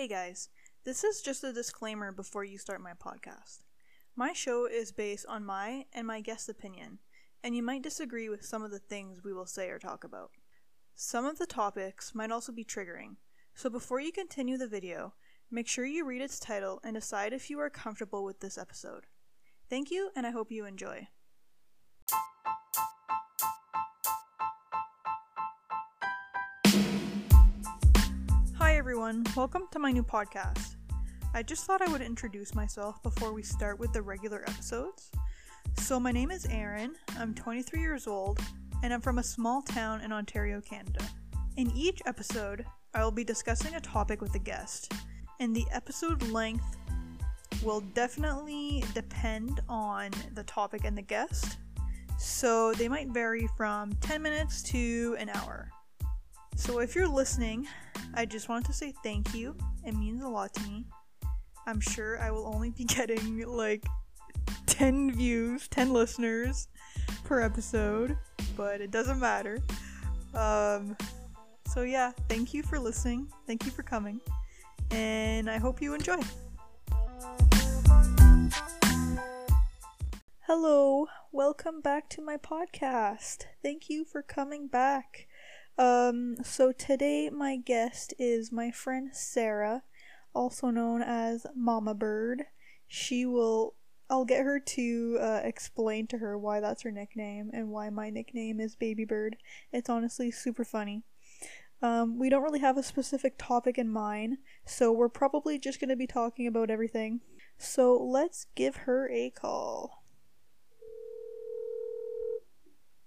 Hey guys, this is just a disclaimer before you start my podcast. My show is based on my and my guest's opinion, and you might disagree with some of the things we will say or talk about. Some of the topics might also be triggering, so before you continue the video, make sure you read its title and decide if you are comfortable with this episode. Thank you, and I hope you enjoy. Everyone, welcome to my new podcast. I just thought I would introduce myself before we start with the regular episodes. So, my name is Erin, I'm 23 years old, and I'm from a small town in Ontario, Canada. In each episode, I will be discussing a topic with a guest, and the episode length will definitely depend on the topic and the guest. So, they might vary from 10 minutes to an hour. So, if you're listening, I just want to say thank you. It means a lot to me. I'm sure I will only be getting like 10 views, 10 listeners per episode, but it doesn't matter. Um, so, yeah, thank you for listening. Thank you for coming. And I hope you enjoy. Hello, welcome back to my podcast. Thank you for coming back. Um, so today my guest is my friend Sarah, also known as Mama Bird. She will I'll get her to uh, explain to her why that's her nickname and why my nickname is Baby Bird. It's honestly super funny. Um, we don't really have a specific topic in mind, so we're probably just going to be talking about everything. So let's give her a call.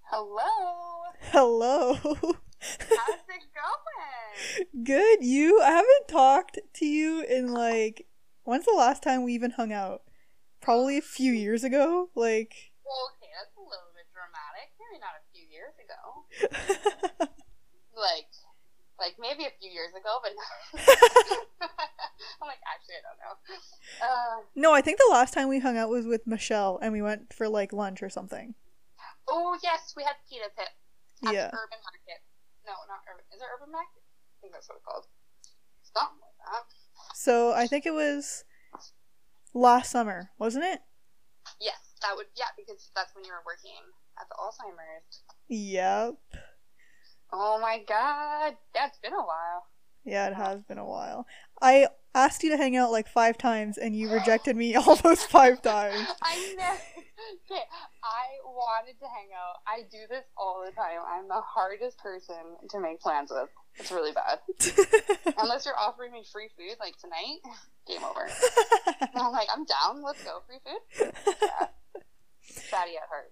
Hello. Hello. How's it going? Good. You? I haven't talked to you in like. When's the last time we even hung out? Probably a few years ago. Like. Well, okay, that's a little bit dramatic. Maybe not a few years ago. like, like maybe a few years ago, but. I'm like, actually, I don't know. Uh, no, I think the last time we hung out was with Michelle, and we went for like lunch or something. oh yes, we had pita pit at Yeah. the Urban Market. No, not Urban. Is it Urban Market? I think that's what it's called. Something like that. So I think it was last summer, wasn't it? Yes, that would. Yeah, because that's when you were working at the Alzheimer's. Yep. Oh my god, yeah, it's been a while. Yeah, it has been a while. I asked you to hang out like five times, and you rejected me all those five times. I know. Okay, I wanted to hang out. I do this all the time. I'm the hardest person to make plans with. It's really bad. Unless you're offering me free food, like tonight, game over. I'm like, I'm down. Let's go. Free food. Yeah. Fatty at heart.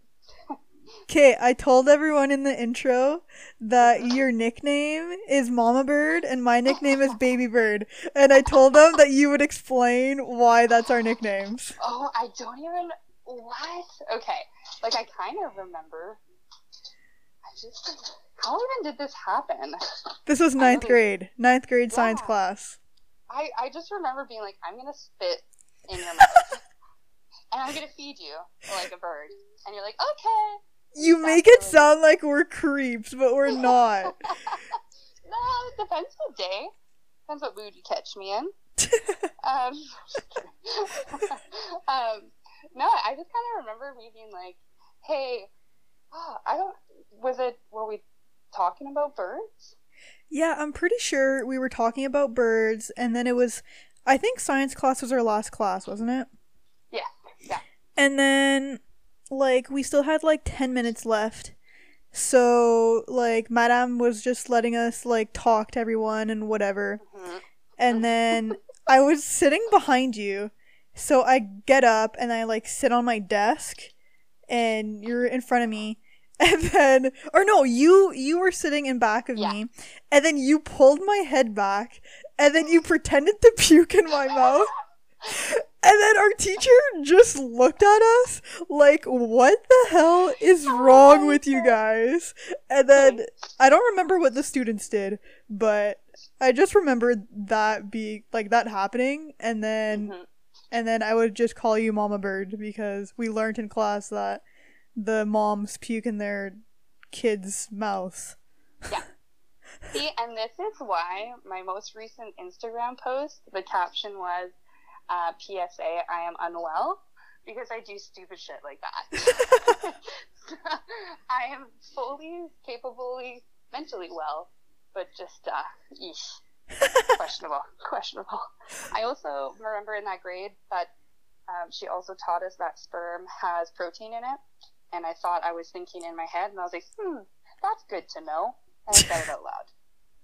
Okay, I told everyone in the intro that your nickname is Mama Bird and my nickname is Baby Bird. And I told them that you would explain why that's our nicknames. Oh, I don't even. What? Okay. Like, I kind of remember. I just. How even did this happen? This was ninth grade, ninth grade science class. I, I just remember being like, I'm gonna spit in your mouth. and I'm gonna feed you like a bird. And you're like, okay. You make it sound like we're creeps, but we're not. No, it depends what day. Depends what mood you catch me in. Um, um, no, I just kind of remember me being like, hey, oh, I don't, was it, were we talking about birds? yeah, I'm pretty sure we were talking about birds, and then it was, I think science class was our last class, wasn't it? Yeah, yeah. And then, like, we still had like 10 minutes left. So, like, Madame was just letting us, like, talk to everyone and whatever. Mhm. And then I was sitting behind you. So I get up and I, like, sit on my desk. And you're in front of me. And then, or no, you you were sitting in back of Yeah. me, and then you pulled my head back, and then you pretended to puke in my mouth. And then our teacher just looked at us like, what the hell is Oh wrong with you guys? And then I don't remember what the students did, but I just remembered that be like that happening and then Mhm. and then I would just call you Mama Bird because we learned in class that the moms puke in their kids' mouths. Yeah. See, and this is why my most recent Instagram post, the caption was uh, PSA, I am unwell because I do stupid shit like that. I am fully capably mentally well, but just, uh, yeesh. questionable. Questionable. I also remember in that grade that um, she also taught us that sperm has protein in it. And I thought I was thinking in my head, and I was like, hmm, that's good to know. And I said it out loud.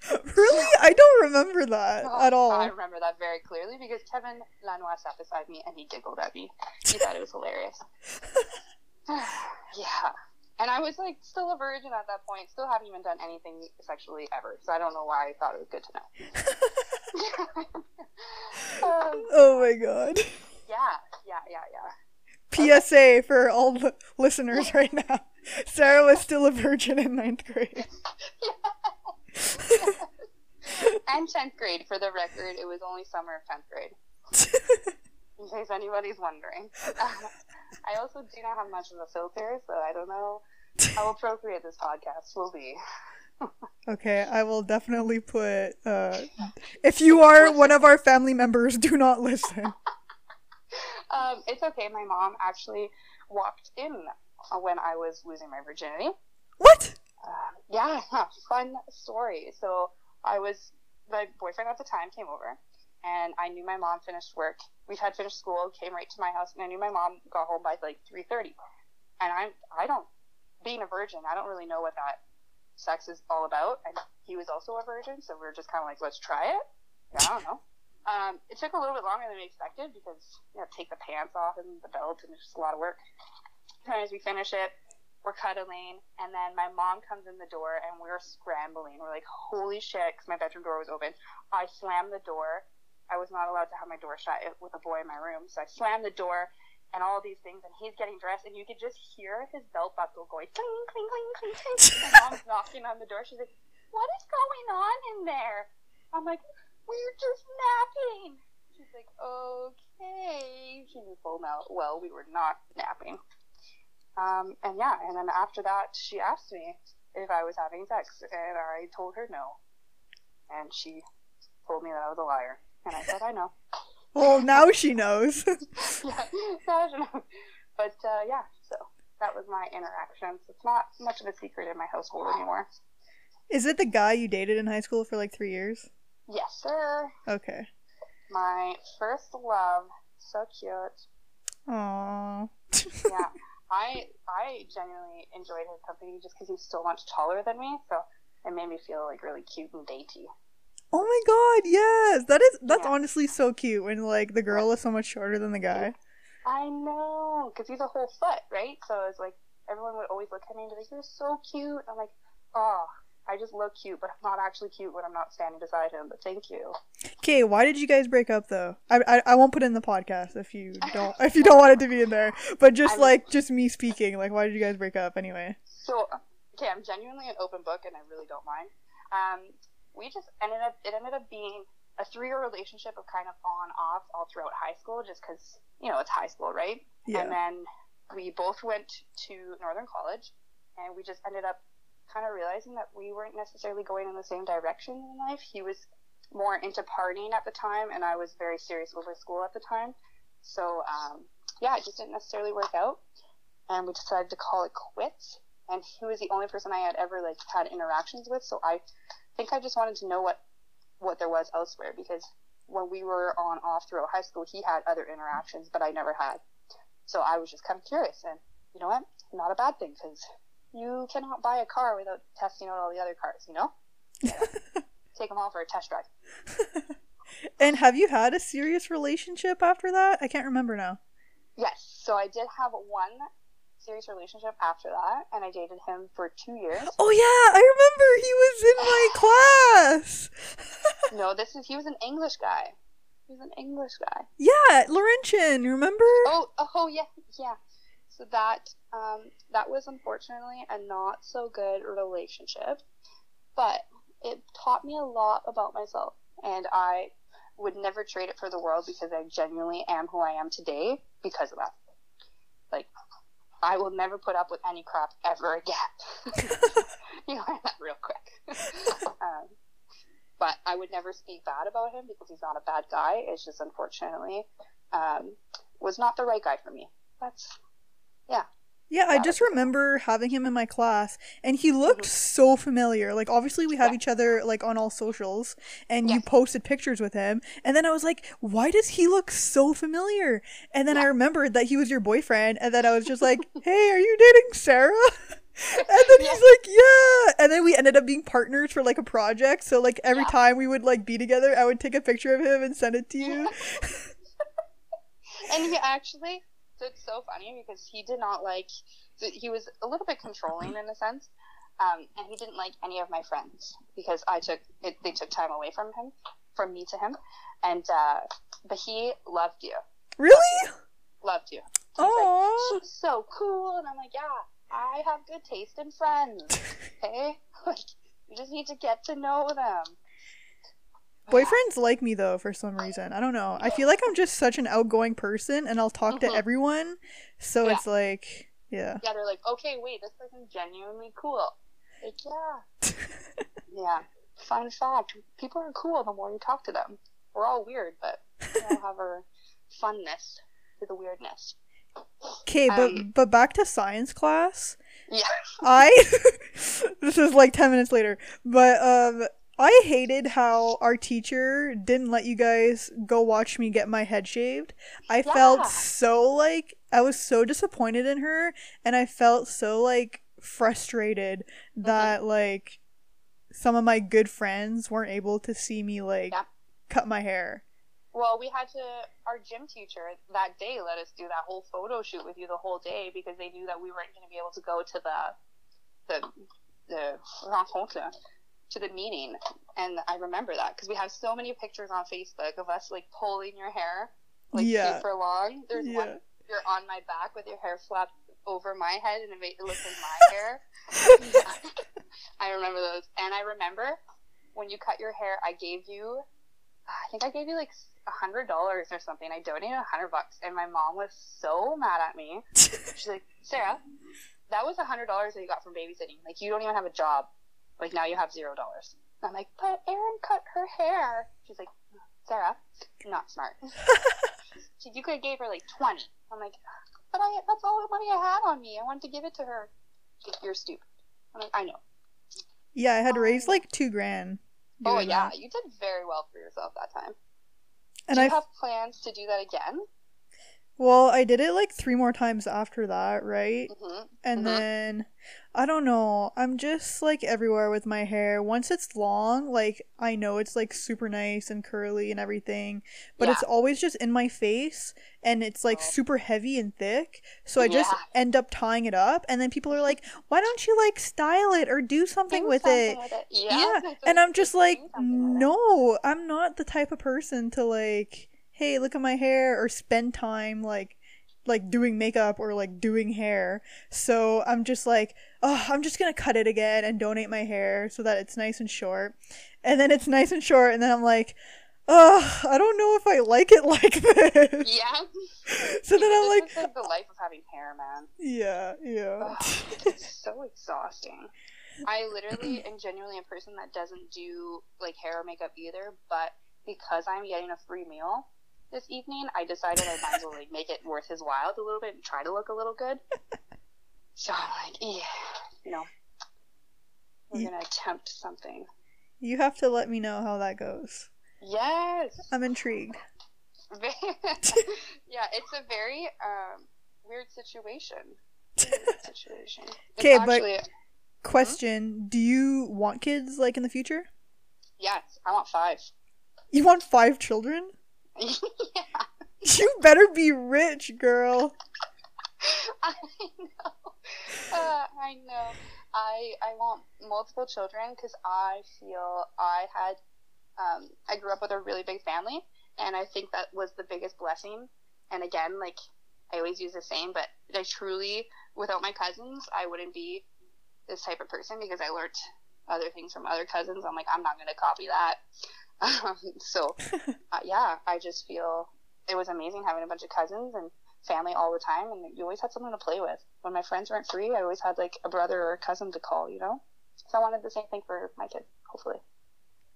really? I don't remember that at all. I remember that very clearly because Kevin Lanois sat beside me and he giggled at me. He thought it was hilarious. yeah. And I was like still a virgin at that point, still haven't even done anything sexually ever. So I don't know why I thought it was good to know. um, oh my god. Yeah, yeah, yeah, yeah. PSA for all the listeners right now. Sarah was still a virgin in ninth grade. and 10th grade, for the record, it was only summer of 10th grade. in case anybody's wondering. I also do not have much of a filter, so I don't know how appropriate this podcast will be. okay, I will definitely put. Uh, if you are one of our family members, do not listen. um, it's okay. My mom actually walked in when I was losing my virginity. What? Uh, yeah, fun story. So I was my boyfriend at the time came over, and I knew my mom finished work. We had finished school, came right to my house, and I knew my mom got home by like three thirty. And I'm I don't being a virgin, I don't really know what that sex is all about. And he was also a virgin, so we are just kind of like, let's try it. Yeah, I don't know. Um, it took a little bit longer than we expected because you know take the pants off and the belt, and it's just a lot of work. As we finish it, we're cuddling, and then my mom comes in the door, and we're scrambling. We're like, holy shit, because my bedroom door was open. I slammed the door. I was not allowed to have my door shut with a boy in my room, so I slammed the door and all these things, and he's getting dressed, and you could just hear his belt buckle going cling, cling, cling, cling, cling. my mom's knocking on the door. She's like, "What is going on in there?" I'm like, "We're just napping." She's like, "Okay." She knew full well we were not napping. Um, and yeah, and then after that, she asked me if I was having sex, and I told her no. And she told me that I was a liar, and I said I know. well, now she knows. yeah, now she knows. But uh, yeah, so that was my interaction. It's not much of a secret in my household anymore. Is it the guy you dated in high school for like three years? Yes, sir. Okay. My first love. So cute. Aww. yeah. I I genuinely enjoyed his company just because he's so much taller than me, so it made me feel like really cute and dainty. Oh my god, yes, that is that's yeah. honestly so cute when like the girl is so much shorter than the guy. I know, because he's a whole foot, right? So it's like everyone would always look at me and be like, "You're so cute." I'm like, "Oh, I just look cute, but I'm not actually cute when I'm not standing beside him. But thank you. Okay, why did you guys break up though? I, I, I won't put in the podcast if you don't if you don't want it to be in there. But just I'm, like just me speaking, like why did you guys break up anyway? So okay, I'm genuinely an open book, and I really don't mind. Um, we just ended up it ended up being a three year relationship of kind of on off all throughout high school, just because you know it's high school, right? Yeah. And then we both went to Northern College, and we just ended up kind of realizing that we weren't necessarily going in the same direction in life. He was more into partying at the time, and I was very serious my school at the time. So, um, yeah, it just didn't necessarily work out, and we decided to call it quits. And he was the only person I had ever like had interactions with, so I think I just wanted to know what what there was elsewhere because when we were on off throughout high school, he had other interactions, but I never had. So I was just kind of curious, and you know what? Not a bad thing because you cannot buy a car without testing out all the other cars, you know? Take them all for a test drive. and have you had a serious relationship after that? I can't remember now. Yes. So I did have one serious relationship after that, and I dated him for two years. Oh yeah, I remember he was in my class. no, this is he was an English guy. He was an English guy. Yeah, Laurentian. Remember? Oh, oh yeah, yeah. So that um, that was unfortunately a not so good relationship, but it taught me a lot about myself, and I would never trade it for the world because I genuinely am who I am today because of that. Like, I will never put up with any crap ever again. you learn that real quick. um, but I would never speak bad about him because he's not a bad guy. It's just unfortunately um, was not the right guy for me. That's yeah. Yeah, I just remember having him in my class and he looked mm-hmm. so familiar. Like obviously we have yeah. each other like on all socials and you posted pictures with him and then I was like, "Why does he look so familiar?" And then yeah. I remembered that he was your boyfriend and then I was just like, "Hey, are you dating Sarah?" and then he's like, "Yeah." And then we ended up being partners for like a project. So like every yeah. time we would like be together, I would take a picture of him and send it to you. and he actually it's so funny because he did not like he was a little bit controlling in a sense um, and he didn't like any of my friends because i took it, they took time away from him from me to him. And uh, but he loved you. Really? Loved you. Oh like, she's so cool. And i'm like yeah i have good taste in friends. Okay? Like you just need to get to know them Boyfriends like me though for some reason. I don't know. I feel like I'm just such an outgoing person and I'll talk mm-hmm. to everyone. So yeah. it's like, yeah. Yeah, they're like, okay, wait, this person's genuinely cool. Like, yeah. yeah. Fun fact people are cool the more you talk to them. We're all weird, but we all have our funness to the weirdness. Okay, but um, but back to science class. Yeah. I this is like 10 minutes later. But um I hated how our teacher didn't let you guys go watch me get my head shaved. I yeah. felt so like I was so disappointed in her and I felt so like frustrated mm-hmm. that mm-hmm. like some of my good friends weren't able to see me like yeah. cut my hair. Well, we had to our gym teacher that day let us do that whole photo shoot with you the whole day because they knew that we weren't going to be able to go to the the the rencontre to the meeting, and I remember that because we have so many pictures on Facebook of us like pulling your hair like yeah. super long. There's yeah. one you're on my back with your hair flapped over my head and it made it look like my hair. I remember those, and I remember when you cut your hair, I gave you, I think I gave you like a hundred dollars or something. I donated a hundred bucks, and my mom was so mad at me. She's like, Sarah, that was a hundred dollars that you got from babysitting. Like you don't even have a job. Like now you have zero dollars. I'm like, but Erin cut her hair. She's like, Sarah, not smart. she, you could have gave her like twenty. I'm like, but I that's all the money I had on me. I wanted to give it to her. Like, You're stupid. I'm like, I know. Yeah, I had um, raised like two grand. Oh yeah, that. you did very well for yourself that time. And I have plans to do that again. Well, I did it like three more times after that, right? Mm-hmm. And mm-hmm. then I don't know. I'm just like everywhere with my hair. Once it's long, like I know it's like super nice and curly and everything, but yeah. it's always just in my face and it's like oh. super heavy and thick. So I just yeah. end up tying it up and then people are like, "Why don't you like style it or do something, do with, something it? with, it? Yeah. yeah. And I'm just like, "No, I'm not the type of person to like hey, look at my hair or spend time like like doing makeup or like doing hair. So I'm just like, oh, I'm just gonna cut it again and donate my hair so that it's nice and short. And then it's nice and short, and then I'm like, oh, I don't know if I like it like this. Yeah. So then I'm like, like the life of having hair, man. Yeah, yeah. Oh, it's so exhausting. I literally am genuinely a person that doesn't do like hair or makeup either, but because I'm getting a free meal, this evening, I decided I might as well like make it worth his while a little bit and try to look a little good. so I'm like, yeah, you know, we're gonna attempt something. You have to let me know how that goes. Yes, I'm intrigued. yeah, it's a very um, weird situation. Weird situation. Okay, but question: hmm? Do you want kids like in the future? Yes, I want five. You want five children? Yeah. You better be rich, girl. I know. Uh, I know. I I want multiple children because I feel I had um, I grew up with a really big family, and I think that was the biggest blessing. And again, like I always use the same, but I truly, without my cousins, I wouldn't be this type of person because I learned other things from other cousins. I'm like, I'm not gonna copy that. Um, so, uh, yeah, I just feel it was amazing having a bunch of cousins and family all the time, and you always had something to play with. When my friends weren't free, I always had like a brother or a cousin to call, you know? So I wanted the same thing for my kids, hopefully.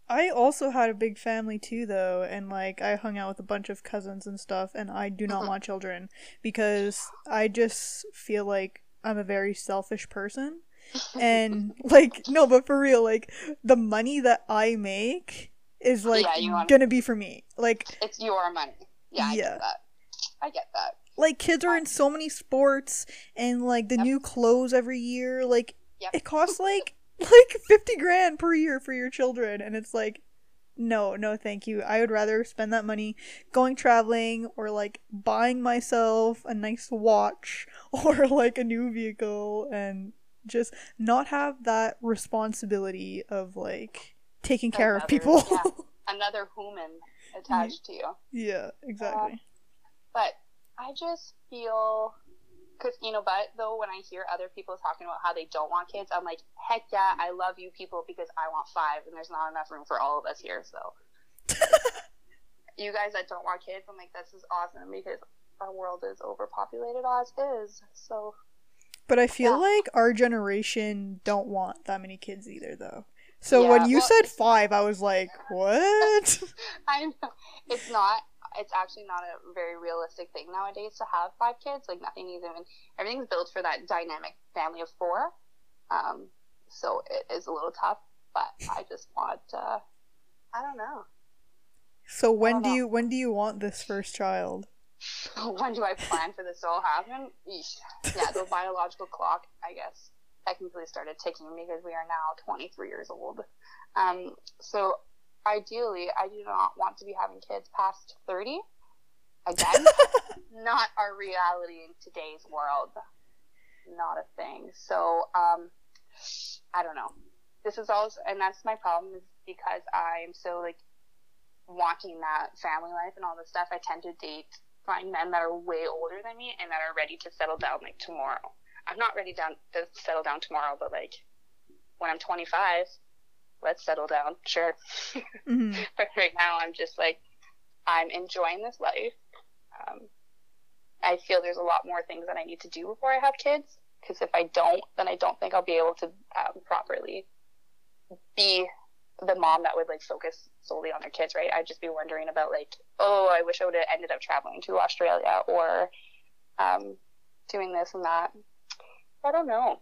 I also had a big family too, though, and like I hung out with a bunch of cousins and stuff, and I do not Mhm. want children because I just feel like I'm a very selfish person. And like, no, but for real, like the money that I make is like Yeah, gonna be for me. Like, it's your money. Yeah, I Yeah. get that. I get that. like kids are in so many sports, and like the Yep. new clothes every year, like Yep. it costs like like 50 grand per year for your children and it's like no no thank you i would rather spend that money going traveling or like buying myself a nice watch or like a new vehicle and just not have that responsibility of like taking care of people yeah. Another human attached to you. yeah uh, exactly But I just feel, because you know, but though when I hear other people talking about how they don't want kids, I'm like, heck yeah, I love you people because I want five, and there's not enough room for all of us here. So, you guys that don't want kids, I'm like, this is awesome because our world is overpopulated as is. So, but i feel Yeah. like our generation don't want that many kids either though so Yeah, when you well- said five i was like what I know it's not. It's actually not a very realistic thing nowadays to have five kids. Like nothing is even. Everything's built for that dynamic family of four. Um, so it is a little tough, but I just want. Uh, I don't know. So when don't know. you when do you want this first child? when do I plan for this to all happen? Eesh. Yeah, the biological clock, I guess, technically started ticking because we are now 23 years old. Um, so ideally, I do not want to be having kids past 30. Again, not our reality in today's world. Not a thing. So, um, I don't know. This is also, and that's my problem is because I'm so like wanting that family life and all this stuff. I tend to date find men that are way older than me and that are ready to settle down like tomorrow. I'm not ready down to settle down tomorrow, but like when I'm 25, let's settle down. Sure. hmm but right now, I'm just like I'm enjoying this life. Um, I feel there's a lot more things that I need to do before I have kids. Because if I don't, then I don't think I'll be able to um, properly be the mom that would like focus solely on their kids, right? I'd just be wondering about like, oh, I wish I would have ended up traveling to Australia or um, doing this and that. I don't know.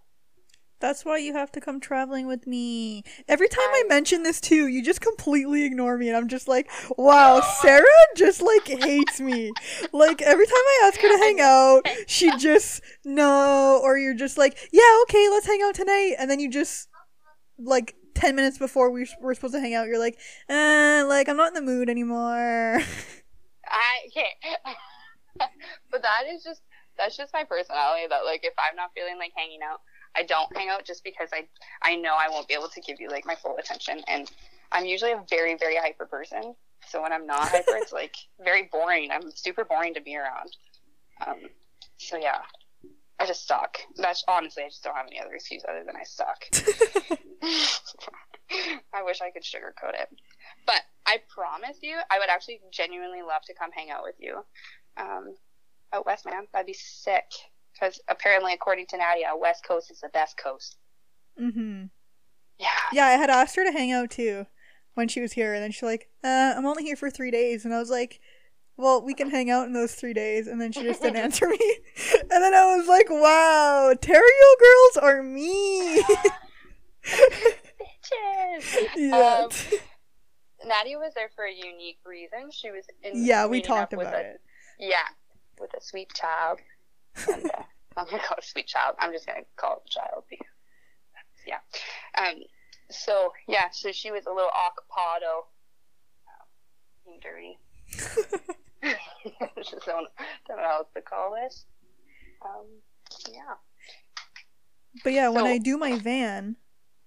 That's why you have to come traveling with me. Every time I I- mention this too, you you just completely ignore me, and I'm just like, wow, Sarah just like hates me. Like every time I ask her to hang out, she just no, or you're just like, yeah, okay, let's hang out tonight, and then you just like. 10 minutes before we were supposed to hang out, you're like, uh, like, I'm not in the mood anymore. I okay. but that is just that's just my personality that like if I'm not feeling like hanging out, I don't hang out just because I I know I won't be able to give you like my full attention and I'm usually a very, very hyper person. So when I'm not hyper it's like very boring. I'm super boring to be around. Um so yeah. I just suck. That's honestly I just don't have any other excuse other than I suck. I wish I could sugarcoat it. But I promise you, I would actually genuinely love to come hang out with you. Um, out west, man. That'd be sick. Because apparently, according to Nadia, West Coast is the best coast. mm-hmm. Yeah. Yeah, I had asked her to hang out too when she was here, and then she's like, uh, I'm only here for three days. And I was like, well, we can hang out in those three days. And then she just didn't answer me. And then I was like, wow, Terrio girls are me. Bitches. yeah. Um, Nadia was there for a unique reason. She was in. yeah, we talked with about a- it. Yeah, with a sweet child. And, uh, I'm gonna call it a sweet child. I'm just gonna call it a child because, yeah. Um. So yeah, so she was a little acapado. Um, dirty. just don't, don't know how to call this. Um. Yeah. But yeah, when I do my van,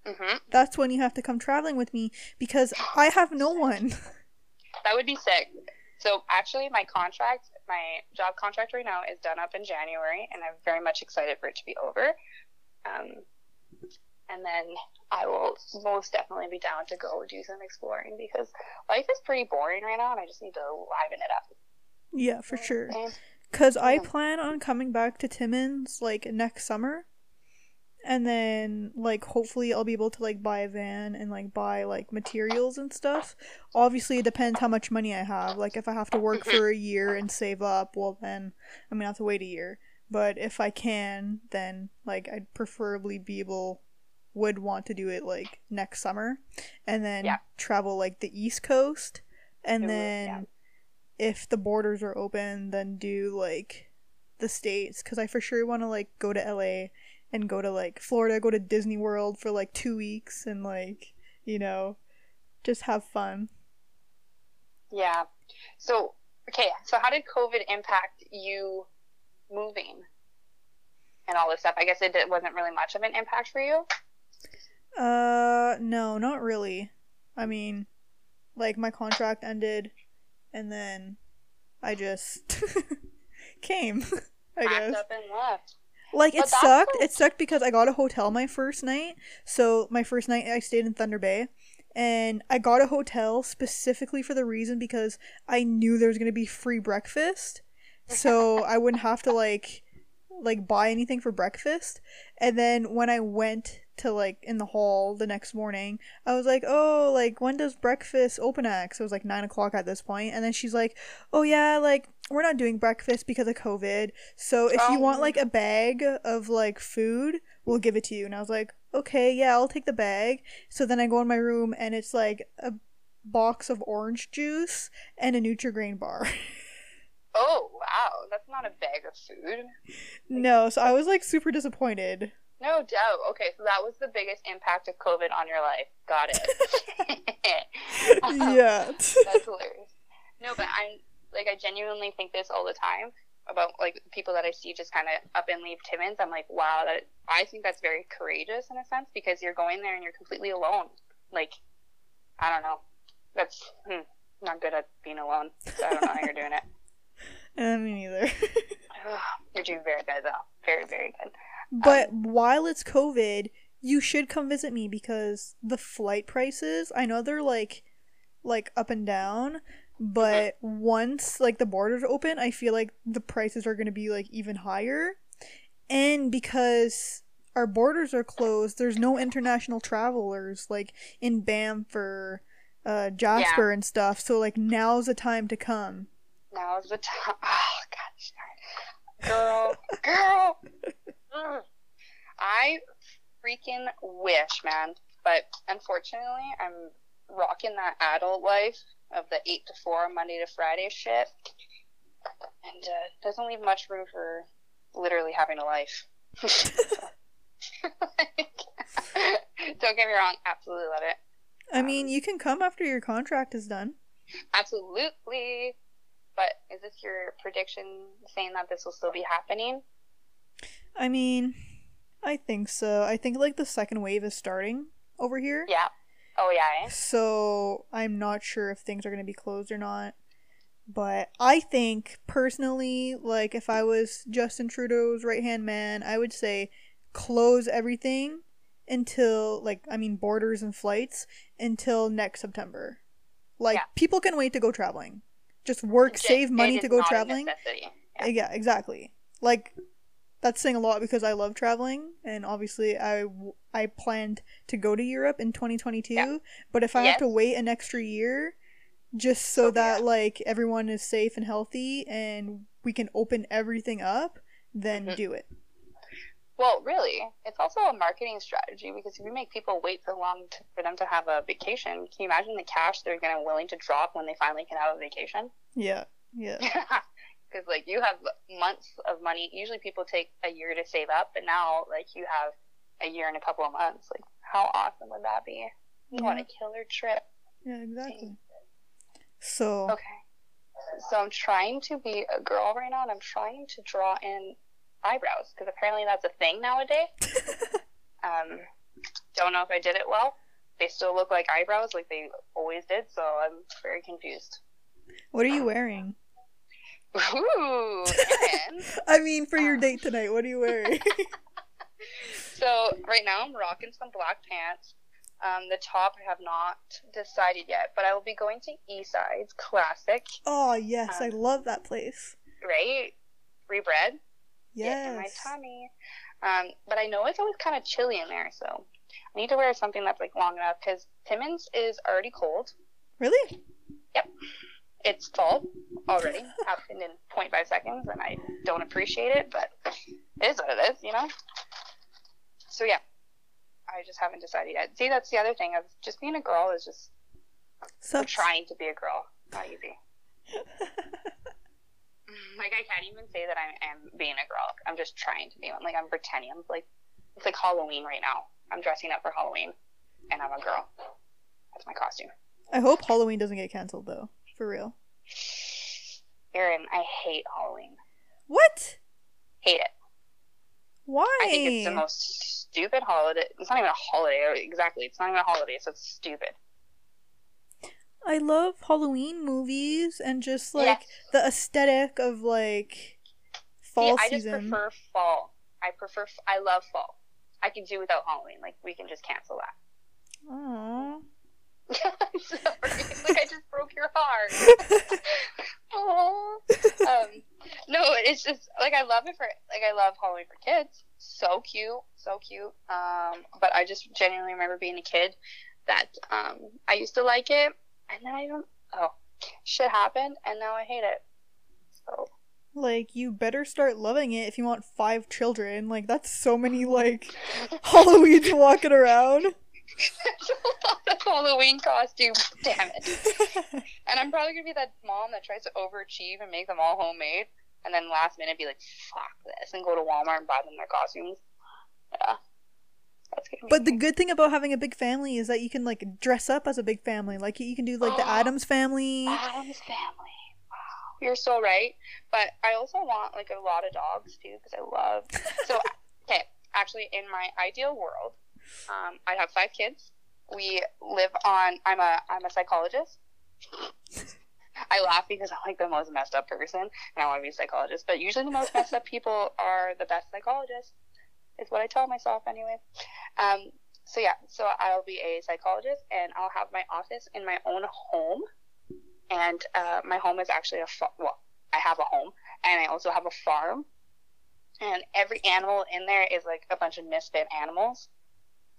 Mhm. that's when you have to come traveling with me because I have no one. That would be sick. So actually, my contract, my job contract right now is done up in January, and I'm very much excited for it to be over. Um, and then I will most definitely be down to go do some exploring because life is pretty boring right now, and I just need to liven it up. Yeah, for sure. Cause I plan on coming back to Timmins like next summer, and then like hopefully I'll be able to like buy a van and like buy like materials and stuff. Obviously, it depends how much money I have. Like if I have to work mm-hmm. for a year and save up, well then I'm gonna have to wait a year. But if I can, then like I'd preferably be able would want to do it like next summer and then Yeah. travel like the east coast and It would, then yeah. if the borders are open then do like the states cuz I for sure want to like go to LA and go to like Florida, go to Disney World for like 2 weeks and like, you know, just have fun. Yeah. So, okay, so how did COVID impact you moving and all this stuff? I guess it wasn't really much of an impact for you. Uh, no, not really. I mean, like my contract ended, and then I just came. I Packed guess. up and left. Like it But sucked. It sucked because I got a hotel my first night. So my first night I stayed in Thunder Bay, and I got a hotel specifically for the reason because I knew there was gonna be free breakfast, so I wouldn't have to like like buy anything for breakfast. And then when I went to like in the hall the next morning, I was like, "Oh, like when does breakfast open at?" 'Cause it was like nine o'clock at this point. And then she's like, "Oh yeah, like we're not doing breakfast because of COVID. So if you want Oh. like a bag of like food, we'll give it to you." And I was like, "Okay, yeah, I'll take the bag." So then I go in my room and it's like a box of orange juice and a Nutrigrain bar. Oh, wow. That's not a bag of food. no, so I was like super disappointed. No doubt. Okay, so that was the biggest impact of COVID on your life. Got it. yeah. That's hilarious. No, but I'm like I genuinely think this all the time about like people that I see just kind of up and leave Timmins. I'm like, wow, that I think that's very courageous in a sense because you're going there and you're completely alone. Like, I don't know. That's hmm, not good at being alone. So I don't know how you're doing it. Uh, me neither. You're doing very good though. Very very good. But while it's COVID, you should come visit me because the flight prices, I know they're like like up and down, but once like the borders open, I feel like the prices are going to be like even higher. And because our borders are closed, there's no international travelers like in Banff or uh, Jasper and stuff. So like now's the time to come. Now's the time. Oh God, girl, girl. Ugh. I freaking wish, man. But unfortunately, I'm rocking that adult life of the eight to four Monday to Friday shit, and uh, doesn't leave much room for literally having a life. Don't get me wrong, absolutely love it. I mean, you can come after your contract is done. Absolutely. But is this your prediction saying that this will still be happening? I mean, I think so. I think like the second wave is starting over here. Yeah. Oh yeah. eh? So I'm not sure if things are going to be closed or not. But I think personally, like if I was Justin Trudeau's right hand man, I would say close everything until like I mean borders and flights until next September. Like Yeah. people can wait to go traveling. Just work, J- save money to go traveling. Uh, Yeah, exactly. Like that's saying a lot because I love traveling and obviously I I planned to go to Europe in 2022, Yeah. but if I have to wait an extra year just so So that like everyone is safe and healthy and we can open everything up, then Mhm. do it. Well, really, it's also a marketing strategy because if you make people wait so long to, for them to have a vacation, can you imagine the cash they're going to willing to drop when they finally can have a vacation? Yeah. Yeah. Because like you have months of money. Usually people take a year to save up, but now like you have a year and a couple of months. Like how awesome would that be? You want a killer trip. Yeah, exactly. So, Okay. So I'm trying to be a girl right now, and I'm trying to draw in eyebrows because apparently that's a thing nowadays. um, don't know if I did it well. They still look like eyebrows, like they always did. So I'm very confused. what are you wearing? Ooh, I mean, for your Uh. date tonight, what are you wearing? so right now I'm rocking some black pants. Um, the top I have not decided yet, but I will be going to Eastside's Classic, oh, yes, I Um, love that place. right? Free bread. Get in my tummy. Um, but I know it's always kind of chilly in there, so I need to wear something that's like long enough because Timmins is already cold. Really? Yep. It's fall already, happened in 0.5 seconds, and I don't appreciate it, but it is what it is, you know? So, yeah, I just haven't decided yet. See, that's the other thing of just being a girl is just Sucks. trying to be a girl. Not easy. Mm, like, I can't even say that I am being a girl. I'm just trying to be one. Like, I'm pretending. I'm like, it's like Halloween right now. I'm dressing up for Halloween, and I'm a girl. That's my costume. I hope Halloween doesn't get canceled though. For real. Erin, I hate Halloween. What? Hate it. Why? I think it's the most stupid holiday. It's not even a holiday. Oh, exactly. It's not even a holiday, so it's stupid. I love Halloween movies and just like Yes. the aesthetic of like fall See, I just prefer fall. I prefer. I love fall. I can do without Halloween. Like we can just cancel that. Aww. I'm sorry. like I just broke your heart. Aw. um, no, it's just like I love it for like I love Halloween for kids. So cute, so cute. Um, but I just genuinely remember being a kid that um I used to like it, and then I don't. Oh, shit happened, and now I hate it. So like you better start loving it if you want five children. Like that's so many like Halloweens walking around. There's a lot of Halloween costumes. Damn it. And I'm probably gonna be that mom that tries to overachieve and make them all homemade, and then last minute be like, "Fuck this," and go to Walmart and buy them their costumes. Yeah, that's gonna be. But the good thing about having a big family is that you can like dress up as a big family. Like you can do like the oh, Addams family. Addams family. Wow, you're so right. But I also want like a lot of dogs too because I love. So okay, actually, in my ideal world, um, I have five kids. We live on. I'm a I'm a psychologist. I laugh because I'm like the most messed up person, and I want to be a psychologist. But usually, the most messed up people are the best psychologists. Is what I tell myself anyway. Um, so yeah, so I'll be a psychologist, and I'll have my office in my own home. And uh, my home is actually a fa- well, I have a home, and I also have a farm. And every animal in there is like a bunch of misfit animals.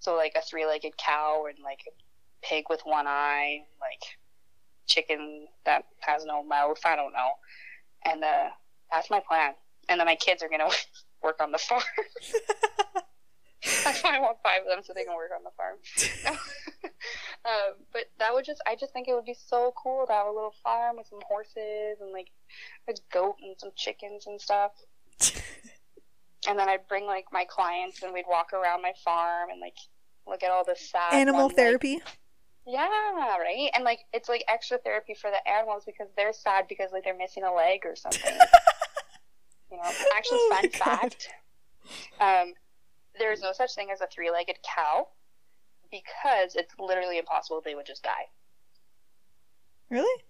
So like a three-legged cow and like a pig with one eye, like chicken that has no mouth. I don't know. And uh, that's my plan. And then my kids are gonna work on the farm. that's why I want five of them so they can work on the farm. um, but that would just, I just think it would be so cool to have a little farm with some horses and like a goat and some chickens and stuff. And then I'd bring like my clients and we'd walk around my farm and like look at all the sad Animal ones, like- therapy. yeah, right. And like it's like extra therapy for the animals because they're sad because like they're missing a leg or something. you know, actually, Oh fun fact: um, there is no such thing as a three-legged cow because it's literally impossible. They would just die. Really?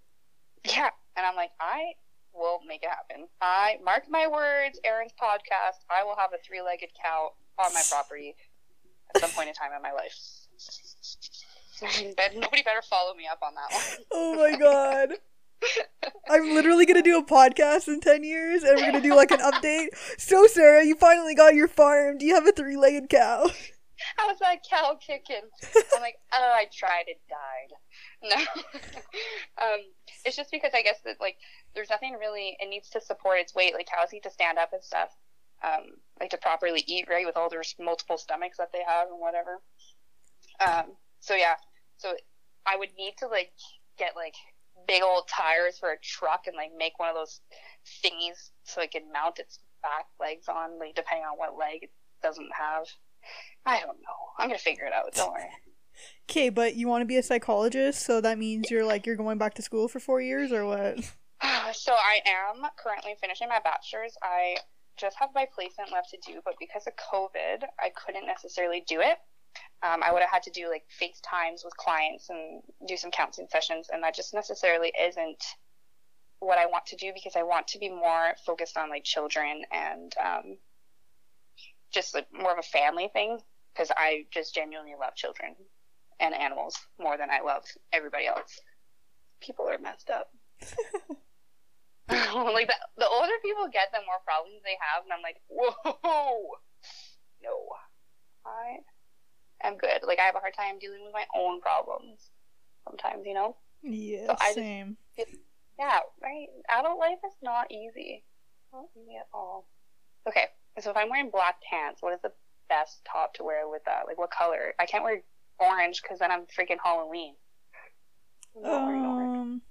Yeah, and I'm like, I will make it happen. I mark my words. Erin's podcast. I will have a three-legged cow on my property at some point in time in my life. Nobody better follow me up on that one. Oh my god. I'm literally gonna do a podcast in 10 years and we're gonna do like an update. So, Sarah, you finally got your farm. Do you have a three legged cow? How's that cow kicking? I'm like, oh, I tried, it died. No, um, it's just because I guess that like there's nothing really. It needs to support its weight. Like cows need to stand up and stuff, um, like to properly eat right with all their multiple stomachs that they have and whatever. Um, so yeah, so I would need to like get like big old tires for a truck and like make one of those thingies so it can mount its back legs on, like depending on what leg it doesn't have. I don't know. I'm gonna figure it out. Don't worry. Okay, but you want to be a psychologist, so that means you're like you're going back to school for four years or what? So I am currently finishing my bachelor's. I just have my placement left to do, but because of COVID, I couldn't necessarily do it. Um, I would have had to do like FaceTimes with clients and do some counseling sessions, and that just necessarily isn't what I want to do because I want to be more focused on like children and um, just like more of a family thing because I just genuinely love children and animals more than I love everybody else. People are messed up. like the, the older people get, the more problems they have, and I'm like, whoa. No, I'm good. Like I have a hard time dealing with my own problems sometimes, you know. Yeah, So I just- same. Yeah, right. Adult life is not easy. Not easy at all. Okay, so if I'm wearing black pants, what is the best top to wear with that? Like, what color? I can't wear orange because then I'm freaking Halloween. I'm not wearing orange. Um,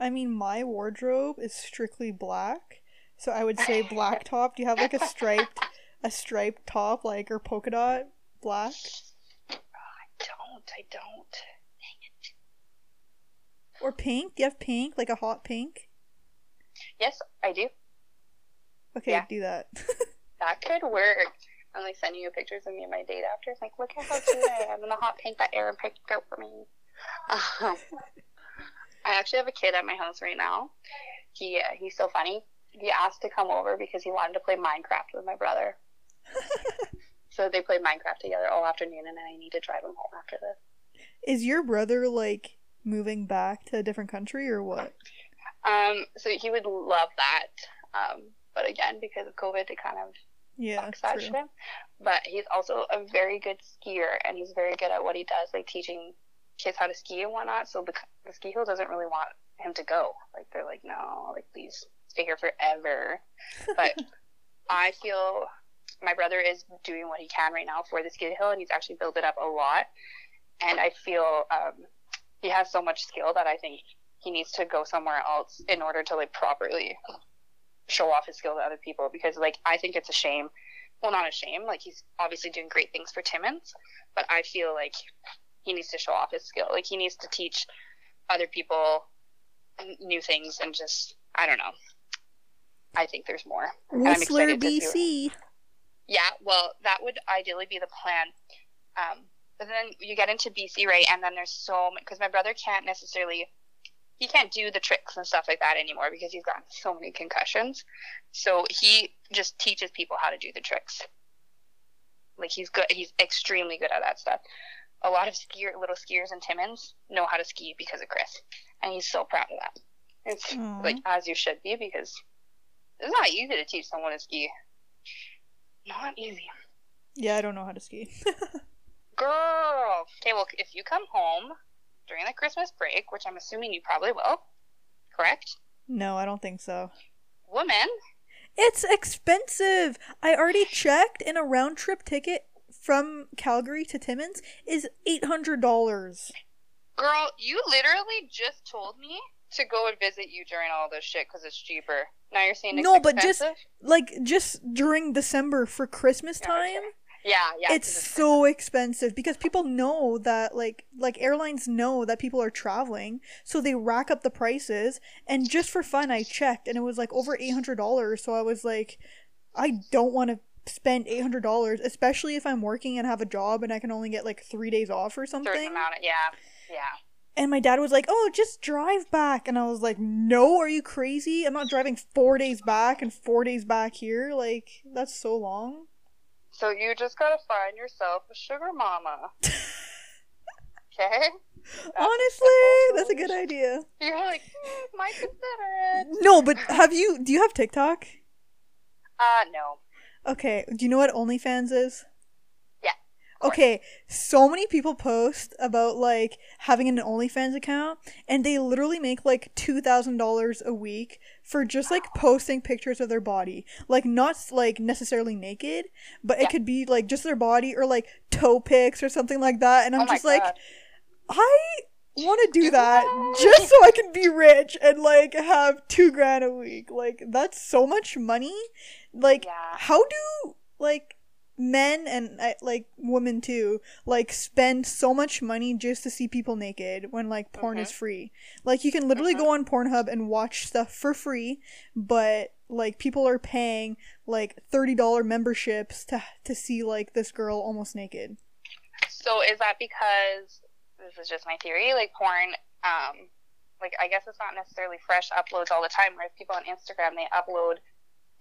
I mean, my wardrobe is strictly black, so I would say black top. Do you have like a striped, a striped top, like or polka dot black? I don't. I don't. Dang it. Or pink? Do you have pink, like a hot pink? Yes, I do. Okay, Yeah. do that. That could work. I'm like sending you pictures of me and my date after. It's like, look at how cute I am in the hot pink that Erin picked out for me. Um, I actually have a kid at my house right now. He uh, he's so funny. He asked to come over because he wanted to play Minecraft with my brother. So they played Minecraft together all afternoon, and then I need to drive him home after this. Is your brother like moving back to a different country or what? Um, so he would love that. Um, but again, because of COVID, it kind of Yeah, true. But he's also a very good skier, and he's very good at what he does, like teaching kids how to ski and whatnot. So the, the ski hill doesn't really want him to go. Like they're like, no, like please stay here forever. But I feel my brother is doing what he can right now for the ski hill, and he's actually built it up a lot. And I feel um, he has so much skill that I think he needs to go somewhere else in order to like properly show off his skill to other people because like I think it's a shame. Well, not a shame. Like he's obviously doing great things for Timmins, but I feel like he needs to show off his skill. Like he needs to teach other people new things and just I don't know. I think there's more. Whistler, excited BC. Yeah, well, that would ideally be the plan. Um, but then you get into BC, right? And then there's so because my brother can't necessarily he can't do the tricks and stuff like that anymore because he's gotten so many concussions. So he just teaches people how to do the tricks. Like he's good. He's extremely good at that stuff. A lot of skier, little skiers in Timmins know how to ski because of Chris, and he's so proud of that. It's Aw. like as you should be because it's not easy to teach someone to ski. Not easy. Yeah, I don't know how to ski. Girl. Okay, well, if you come home during the Christmas break, which I'm assuming you probably will, correct? no, I don't think so. Woman, It's expensive. I already checked, and a round trip ticket from Calgary to Timmins is eight hundred dollars. girl, you literally just told me to go and visit you during all this shit because it's cheaper. Now you're saying it's No, but just- Like just during December for Christmas time, okay. Yeah, yeah. it's so expensive because people know that like like airlines know that people are traveling, so they rack up the prices. And just for fun, I checked, and it was like over eight hundred dollars. So I was like, I don't want to spend eight hundred dollars, especially if I'm working and have a job and I can only get like three days off or certain something. amount of yeah, yeah. And my dad was like, "Oh, just drive back," and I was like, "No, are you crazy? I'm not driving four days back and four days back here. Like that's so long." So you just gotta find yourself a sugar mama. Okay? Honestly, that's a good idea. You're like, hmm, might consider it. No, but have you? Do you have TikTok? Uh, no. Okay. Do you know what OnlyFans is? Yeah. Okay. So many people post about like having an OnlyFans account, and they literally make like two thousand dollars a week for just like posting pictures of their body, like not like necessarily naked, but it could be like just their body or like toe pics or something like that. And I'm oh just like, I want to do that just so I can be rich and like have two grand a week. Like that's so much money. Like Yeah. how do like men and uh, like women too like spend so much money just to see people naked when like porn is free? Like you can literally go on Pornhub and watch stuff for free, but like people are paying like $30 memberships to to see like this girl almost naked. So is that because this is just my theory? Like porn, um, like I guess it's not necessarily fresh uploads all the time. Whereas people on Instagram they upload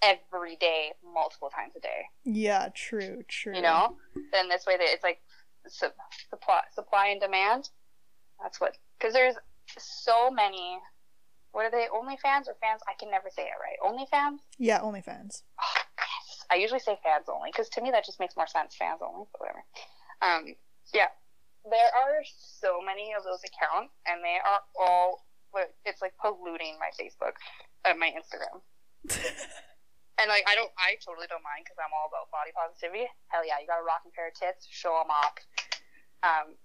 every day, multiple times a day. Yeah, true, true. You know, then this way that it's like su- supply, supply and demand. That's what because there's so many. What are they? OnlyFans or fans? I can never say it right. OnlyFans. Yeah, OnlyFans. Oh, yes. I usually say fans only because to me that just makes more sense. Fans only, but whatever. Um, Yeah. There are so many of those accounts, and they are all, it's like polluting my Facebook and my Instagram. and like, I don't, I totally don't mind because I'm all about body positivity. Hell yeah, you got a rocking pair of tits, show them off. Um,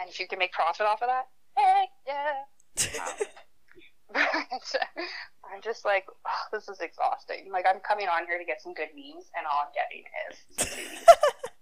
and if you can make profit off of that, heck yeah. Um, I'm just like, oh, this is exhausting. Like, I'm coming on here to get some good memes, and all I'm getting is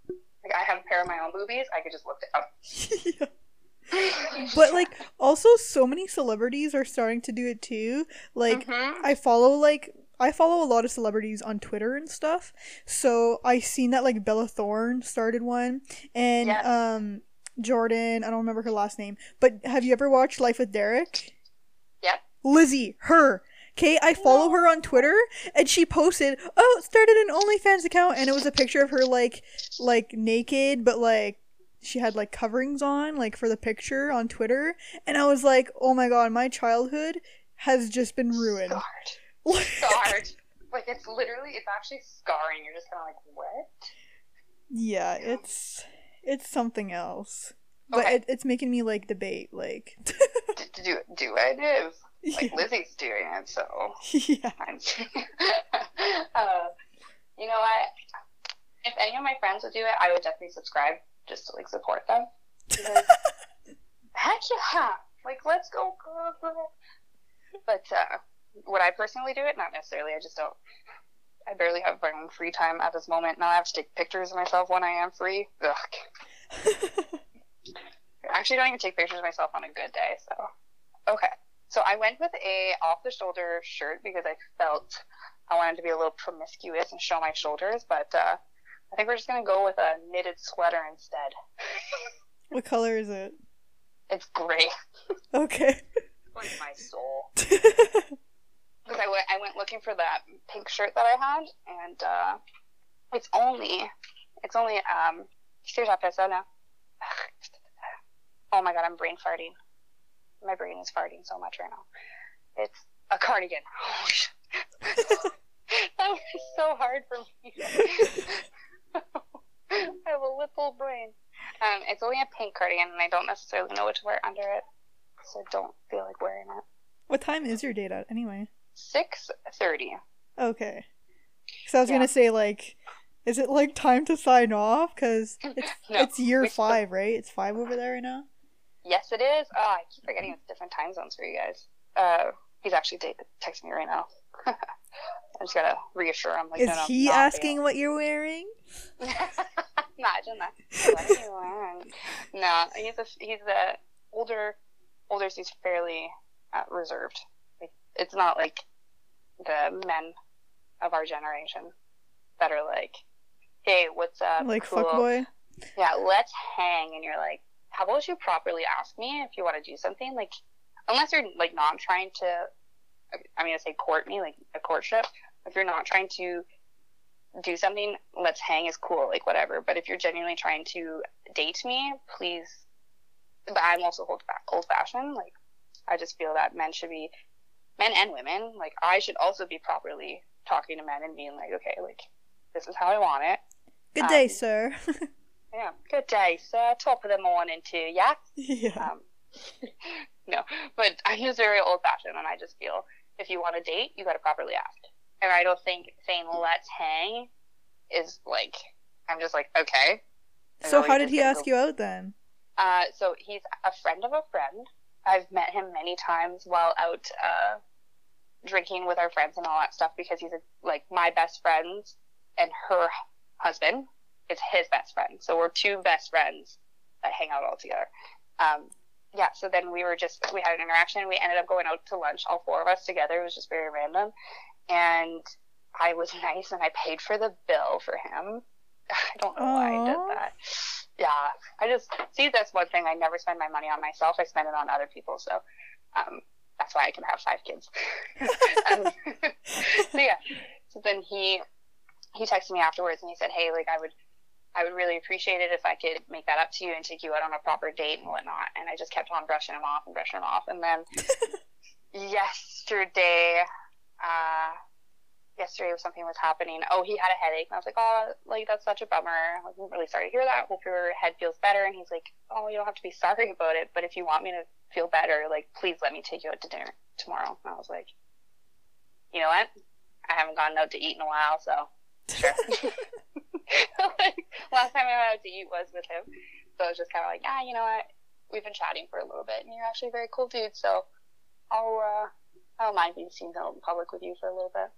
like, I have a pair of my own boobies. I could just look it up. but like also so many celebrities are starting to do it too like Mhm. i follow like i follow a lot of celebrities on twitter and stuff so i seen that like bella thorne started one and Yes. um jordan i don't remember her last name but have you ever watched life with derek Yep. lizzie her Okay, I follow her on Twitter, and she posted, "Oh, started an OnlyFans account," and it was a picture of her like, like naked, but like she had like coverings on, like for the picture on Twitter, and I was like, "Oh my god, my childhood has just been ruined." Scarred. Scarred. like, it's literally, it's actually scarring. You're just kind of like, what? yeah, it's it's something else, but Okay. it, it's making me like debate, like, do, do I live? Like, yeah, Lizzie's doing it, so. yeah. Uh, you know what? If any of my friends would do it, I would definitely subscribe just to like support them. Because, heck yeah! Like let's go, girl. But uh, would I personally do it? Not necessarily. I just don't. I barely have my own free time at this moment. Now I have to take pictures of myself when I am free. Ugh. I actually don't even take pictures of myself on a good day. So, okay. So I went with a off the shoulder shirt because I felt I wanted to be a little promiscuous and show my shoulders, but uh, I think we're just gonna go with a knitted sweater instead. what color is it? It's gray, Okay. like my soul. Because I went, I went looking for that pink shirt that I had, and uh, it's only, it's only um. Oh my god, I'm brain farting. My brain is farting so much right now. It's a cardigan. That was so hard for me. I have a little brain. Um, it's only a pink cardigan, and I don't necessarily know what to wear under it, so I don't feel like wearing it. what time is your date at anyway? Six thirty. Okay. So I was Yeah. gonna say like, is it like time to sign off? Cause it's No, it's year five, right? It's five over there right now. Yes, it is. Oh, I keep forgetting it's different time zones for you guys. Uh, he's actually te- texting me right now. I just gotta reassure him. Like, Is no, no, he asking what you're wearing? Imagine that. What are you wearing? No, he's a he's a older older. So he's fairly uh, reserved. It's not like the men of our generation that are like, "Hey, what's up?" like cool. fuckboy? yeah, let's hang. And you're like, how about you properly ask me if you want to do something? Like, unless you're like not trying to, I'm gonna say court me, like a courtship. If you're not trying to do something, let's hang is cool, like whatever. But if you're genuinely trying to date me, please. But I'm also old, old fashioned. Like, I just feel that men should be, men and women, like I should also be properly talking to men and being like, okay, like this is how I want it. Good day, Um, sir. Yeah. Good day, sir. Top of the morning to ya. yeah. Um, no, but I'm just very old fashioned, and I just feel if you want to date, you got to properly ask. And I don't think saying "let's hang" is like I'm just like okay. So how did he ask you out then? Uh, so he's a friend of a friend. I've met him many times while out uh, drinking with our friends and all that stuff because he's a, like my best friends and her husband is his best friend. So we're two best friends that hang out all together. Um, yeah, so then we were just, we had an interaction. We ended up going out to lunch, all four of us together. It was just very random. And I was nice and I paid for the bill for him. I don't know why I did that. Yeah, I just see that's one thing. I never spend my money on myself. I spend it on other people. So um, that's why I can have five kids. um, so yeah. So then he he texted me afterwards and he said, "Hey, like I would I would really appreciate it if I could make that up to you and take you out on a proper date and whatnot." And I just kept on brushing him off and brushing him off. And then yesterday, uh, yesterday or something was happening. Oh, he had a headache. And I was like, oh, like, that's such a bummer. I'm really sorry to hear that. Hope your head feels better. And he's like, oh, you don't have to be sorry about it. But if you want me to feel better, like, please let me take you out to dinner tomorrow. And I was like, you know what? I haven't gone out to eat in a while, so sure. like, last time I went out to eat was with him. So I was just kind of like, ah, you know what? We've been chatting for a little bit, and you're actually a very cool dude. So I'll, uh, I don't mind being seen out in public with you for a little bit.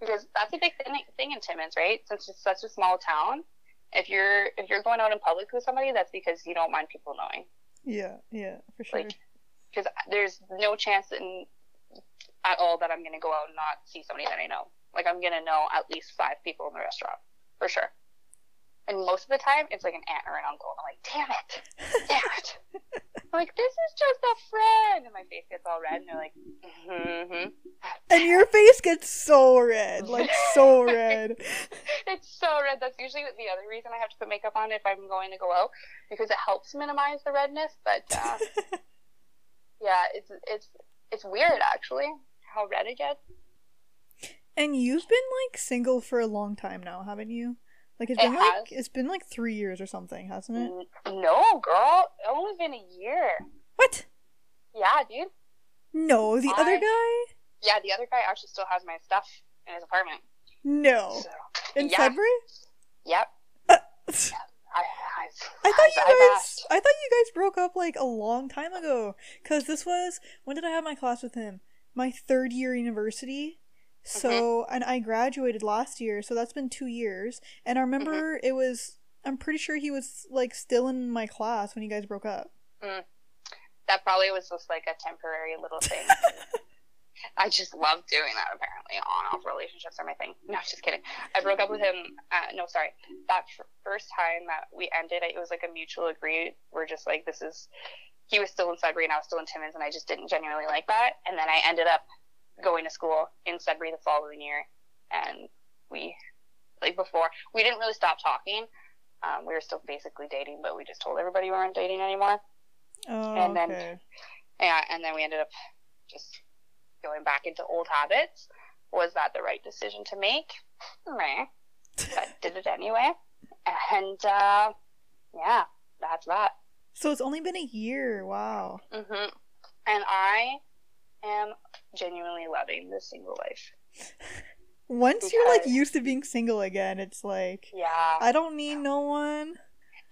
Because that's a big thing, thing in Timmins, right? Since it's such a small town, if you're if you're going out in public with somebody, that's because you don't mind people knowing. Yeah, yeah, for sure. Like, because there's no chance in at all that I'm gonna go out and not see somebody that I know. Like I'm gonna know at least five people in the restaurant for sure. And most of the time, it's like an aunt or an uncle. I'm like, damn it, damn it. I'm like, this is just a friend. And my face gets all red, and they're like, mm-hmm. And your face gets so red, like so red. it's so red. That's usually the other reason I have to put makeup on if I'm going to go out because it helps minimize the redness. But uh, yeah, it's it's it's weird actually how red it gets. And you've been like single for a long time now, haven't you? Like it's It been has. like it's been like three years or something, hasn't it? No, girl, only been a year. What? Yeah, dude. No, the other guy? Yeah, the other guy actually still has my stuff in his apartment. No. So, In yeah. Sudbury? yep. Uh, I, I, I thought you guys asked. I thought you guys broke up like a long time ago. Cause this was when did I have my class with him? My third year university. So Mm-hmm. and I graduated last year, so that's been two years. And I remember Mm-hmm. it was I'm pretty sure he was like still in my class when you guys broke up. That probably was just like a temporary little thing. I just love doing that. Apparently, on-off relationships are my thing. No, just kidding. I broke up with him. Uh, no, sorry. That f- first time that we ended, it was like a mutual agree. We're just like, this is. He was still in Sudbury and I was still in Timmins, and I just didn't genuinely like that. And then I ended up going to school in Sudbury the following year, and we, like before, we didn't really stop talking. Um, we were still basically dating, but we just told everybody we weren't dating anymore. Oh, And then- okay. Yeah, and then we ended up just going back into old habits. Was that the right decision to make? Meh. But did it anyway. And uh, yeah, that's that. So it's only been a year. Wow. hmm And I am genuinely loving this single life. Once you're like used to being single again, it's like Yeah, I don't need no one.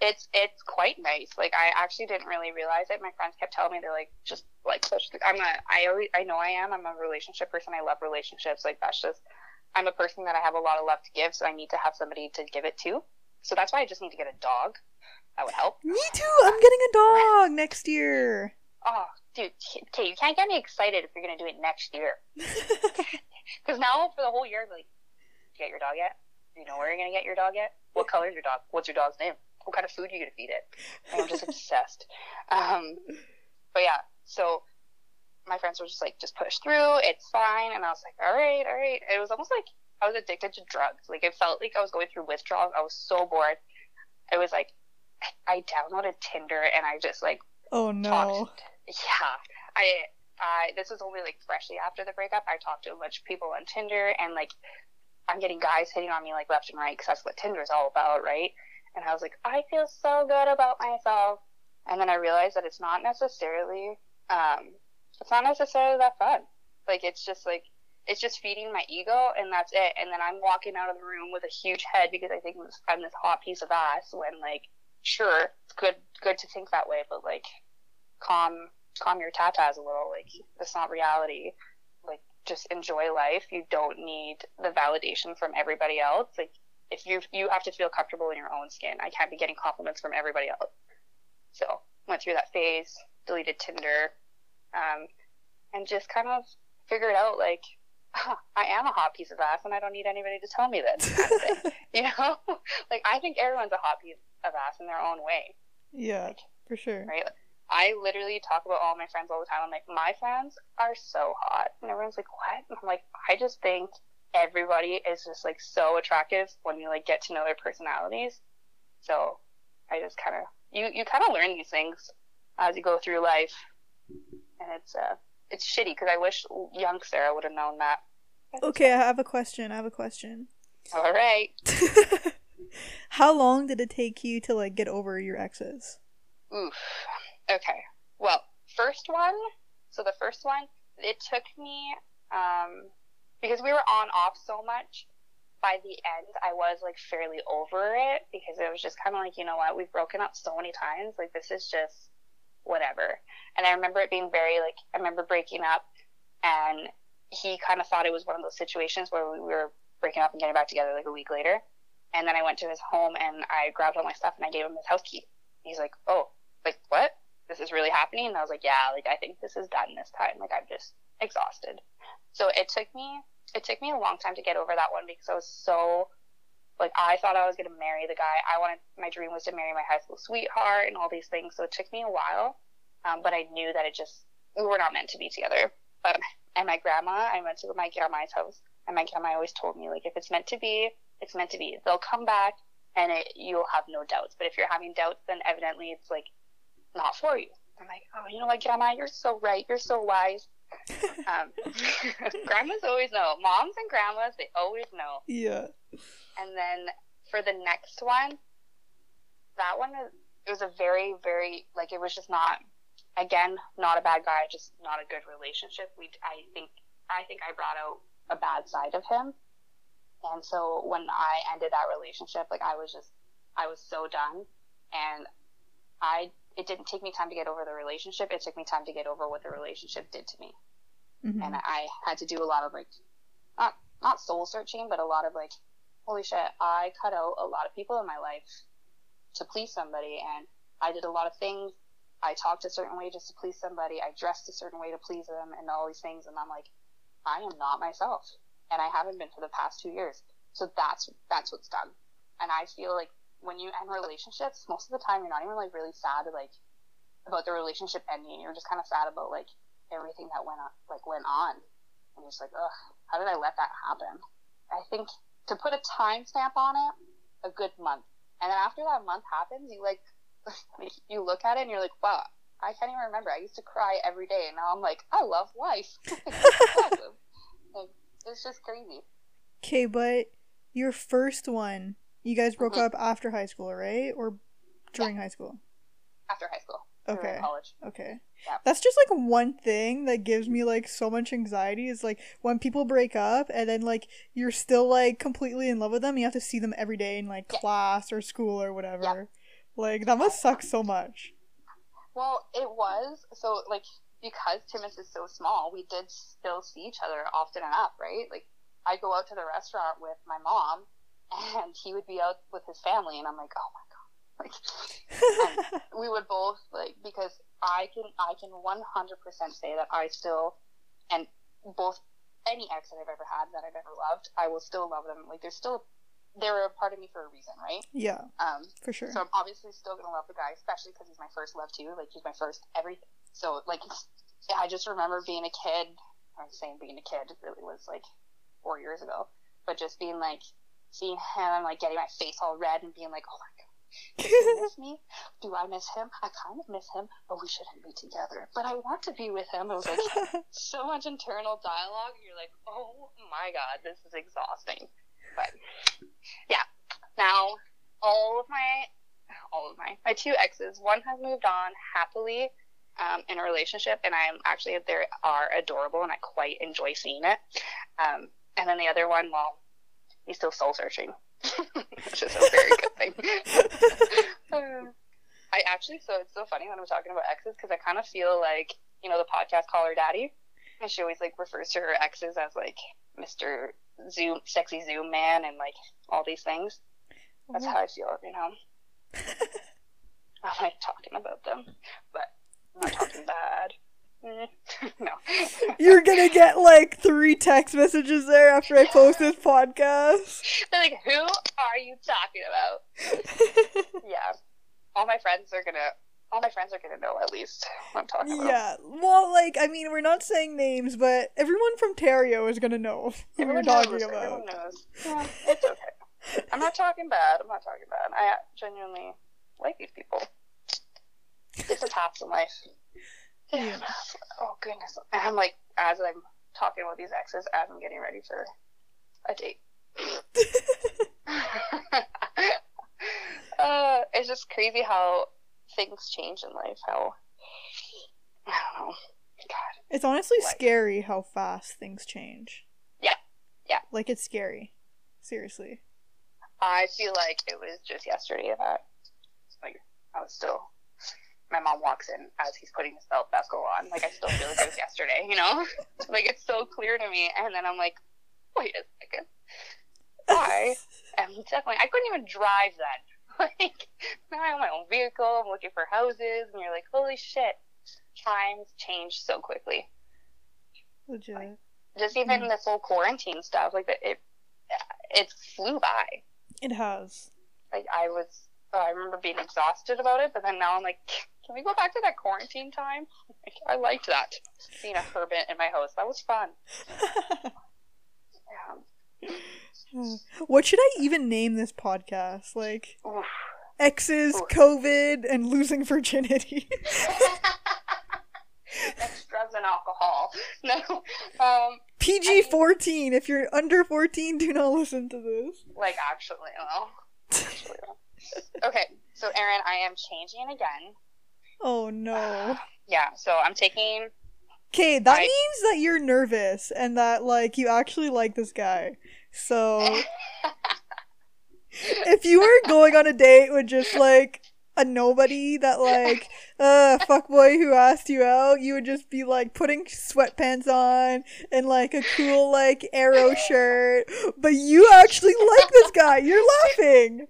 it's it's quite nice. Like I actually didn't really realize it. My friends kept telling me they're like just like. The, I'm a I always I know I am. I'm a relationship person. I love relationships. Like that's just I'm a person that I have a lot of love to give, so I need to have somebody to give it to. So that's why I just need to get a dog. That would help. Me too. I'm getting a dog next year. Oh, dude, okay, you can't get me excited if you're gonna do it next year. Because now for the whole year, like, did you get your dog yet? Do you know where you're gonna get your dog yet? What color is your dog? What's your dog's name? What kind of food are you gonna feed it? And I'm just obsessed. Um, but yeah, so my friends were just like, just push through, it's fine. And I was like, all right, all right. It was almost like I was addicted to drugs. Like it felt like I was going through withdrawal. I was so bored. It was like I downloaded Tinder and I just like oh no. talked. Yeah, I, I. This was only like freshly after the breakup. I talked to a bunch of people on Tinder, and like, I'm getting guys hitting on me like left and right because that's what Tinder's all about, right? And I was like, I feel so good about myself. And then I realized that it's not necessarily, um, it's not necessarily that fun. Like it's just like it's just feeding my ego, and that's it. And then I'm walking out of the room with a huge head because I think I'm this hot piece of ass. When like, sure, it's good, good to think that way, but like, calm calm your tatas a little. Like that's not reality. Like just enjoy life. You don't need the validation from everybody else. Like if you you have to feel comfortable in your own skin. I can't be getting compliments from everybody else. So went through that phase, deleted Tinder, um, and just kind of figured out like "Huh, I am a hot piece of ass and I don't need anybody to tell me this kind of thing. you know? like I think everyone's a hot piece of ass in their own way Yeah, for sure. right? I literally talk about all my friends all the time. I'm like, my friends are so hot. And everyone's like, what? And I'm like, I just think everybody is just like so attractive when you like get to know their personalities. So I just kind of, you, you kind of learn these things as you go through life. And it's, uh, it's shitty because I wish young Sarah would have known that Okay, I have a question. I have a question. All right. How long did it take you to like get over your exes? Oof. Okay. Well, first one. So the first one, it took me um, because we were on off so much. By the end, I was like fairly over it because it was just kind of like, you know what, we've broken up so many times. Like this is just whatever. And I remember it being very like I remember breaking up, and he kind of thought it was one of those situations where we were breaking up and getting back together like a week later. And then I went to his home and I grabbed all my stuff and I gave him his house key. He's like, "Oh, like what? This is really happening?" And I was like, "Yeah, like I think this is done this time. Like I'm just exhausted." So it took me it took me a long time to get over that one because I was so like I thought I was gonna marry the guy. I wanted my dream was to marry my high school sweetheart and all these things. So it took me a while, um, but I knew that it just we were not meant to be together. But and my grandma, I went to my grandma's house, and my grandma always told me like if it's meant to be, it's meant to be. They'll come back, and it, you'll have no doubts. But if you're having doubts, then evidently it's like not for you. I'm like, oh, you know what, grandma, you're so right. You're so wise. um, grandmas always know. Moms and grandmas, they always know. Yeah. And then for the next one, that one it was a very very like it was just not again not a bad guy, just not a good relationship. We I think I think I brought out a bad side of him, and so when I ended that relationship, like I was just I was so done, and I it didn't take me time to get over the relationship. It took me time to get over what the relationship did to me, Mhm. and I had to do a lot of like not not soul searching, but a lot of like holy shit, I cut out a lot of people in my life to please somebody, and I did a lot of things. I talked a certain way just to please somebody. I dressed a certain way to please them, and all these things. And I'm like, I am not myself, and I haven't been for the past two years. So that's that's what's done. And I feel like when you end relationships, most of the time you're not even like really sad like about the relationship ending. You're just kind of sad about like everything that went on, like went on, and you're just like, ugh, how did I let that happen? I think to put a timestamp on it, a good month. And then after that month happens, you like, like you look at it and you're like, wow, I can't even remember. I used to cry every day, and now I'm like, I love life. like, it's just crazy. Okay, but your first one, you guys broke Mhm. up after high school, right? Or during high school? After high school, Okay. college. Okay. Yeah. That's just like one thing that gives me like so much anxiety is like when people break up and then like you're still like completely in love with them, you have to see them every day in like Yeah. class or school or whatever. Like that must suck so much. Well, it was so like because Timmins is so small, we did still see each other often enough, right? Like I go out to the restaurant with my mom, and he would be out with his family, and I'm like, oh my god, like we would both like because I can I can 100% say that I still and both any ex that I've ever had that I've ever loved, I will still love them. Like they're still they're a part of me for a reason, right? yeah, Um, for sure. so I'm obviously still gonna love the guy, especially because he's my first love too. Like he's my first everything. So like, I just remember being a kid. I'm saying being a kid it really was like four years ago, but just being like seeing him, I'm like getting my face all red and being like, oh my god. Does he miss me? Do I miss him? I kind of miss him, but we shouldn't be together. But I want to be with him. It was like so much internal dialogue. You're like, oh my god, this is exhausting. But yeah, now all of my, all of my, my two exes, one has moved on happily um, in a relationship, and I'm actually they are adorable, and I quite enjoy seeing it. Um, and then the other one, well, he's still soul searching, which is a very good thing. Uh, I actually, so it's so funny when I'm talking about exes because I kind of feel like, you know, the podcast Call Her Daddy. And she always like refers to her exes as like Mr. Zoom, sexy Zoom man, and like all these things. That's how I feel, you know. I'm like talking about them, but I'm not talking bad. Mm, no. You're gonna get like three text messages there after I post this podcast. They're like, who are you talking about? Yeah. All my friends are gonna. All my friends are gonna know at least what I'm talking about. yeah, well, like I mean, we're not saying names, but everyone from Terrio is gonna know who we're Everyone talking knows, about. Everyone knows. Yeah, it's okay. I'm not talking bad. I'm not talking bad. I genuinely like these people. Different paths in life. Yeah. Oh goodness. And I'm like, as I'm talking about these exes as I'm getting ready for a date. uh, it's just crazy how things change in life. How I don't know. God. It's honestly Like- scary how fast things change. Yeah. Yeah. Like it's scary. Seriously. I feel like it was just yesterday that, like, I was still. My mom walks in as he's putting his belt buckle on. Like, I still feel like it was yesterday, you know? like, it's so clear to me. And then I'm like, wait a second. I am definitely. I couldn't even drive then. Like, now I have my own vehicle. I'm looking for houses. And you're like, holy shit. Times change so quickly. Legit. Just even Mhm. this whole quarantine stuff, like, it, it flew by. It has. like I was I remember being exhausted about it, but then now I'm like, can we go back to that quarantine time? Like, I liked that. Being a hermit in my house. That was fun. Yeah. what should I even name this podcast? Like Oof. exes, Oof. COVID, and losing virginity. That's drugs and alcohol. No. Um PG fourteen. If you're under fourteen, do not listen to this. like actually no. Actually no. Okay, so Erin, I am changing again. Oh no. Yeah, so I'm taking Okay, that I- means that you're nervous and that like you actually like this guy. So if you were going on a date with just like a nobody that like uh fuck boy who asked you out, you would just be like putting sweatpants on and like a cool like arrow shirt. But you actually like this guy. You're laughing.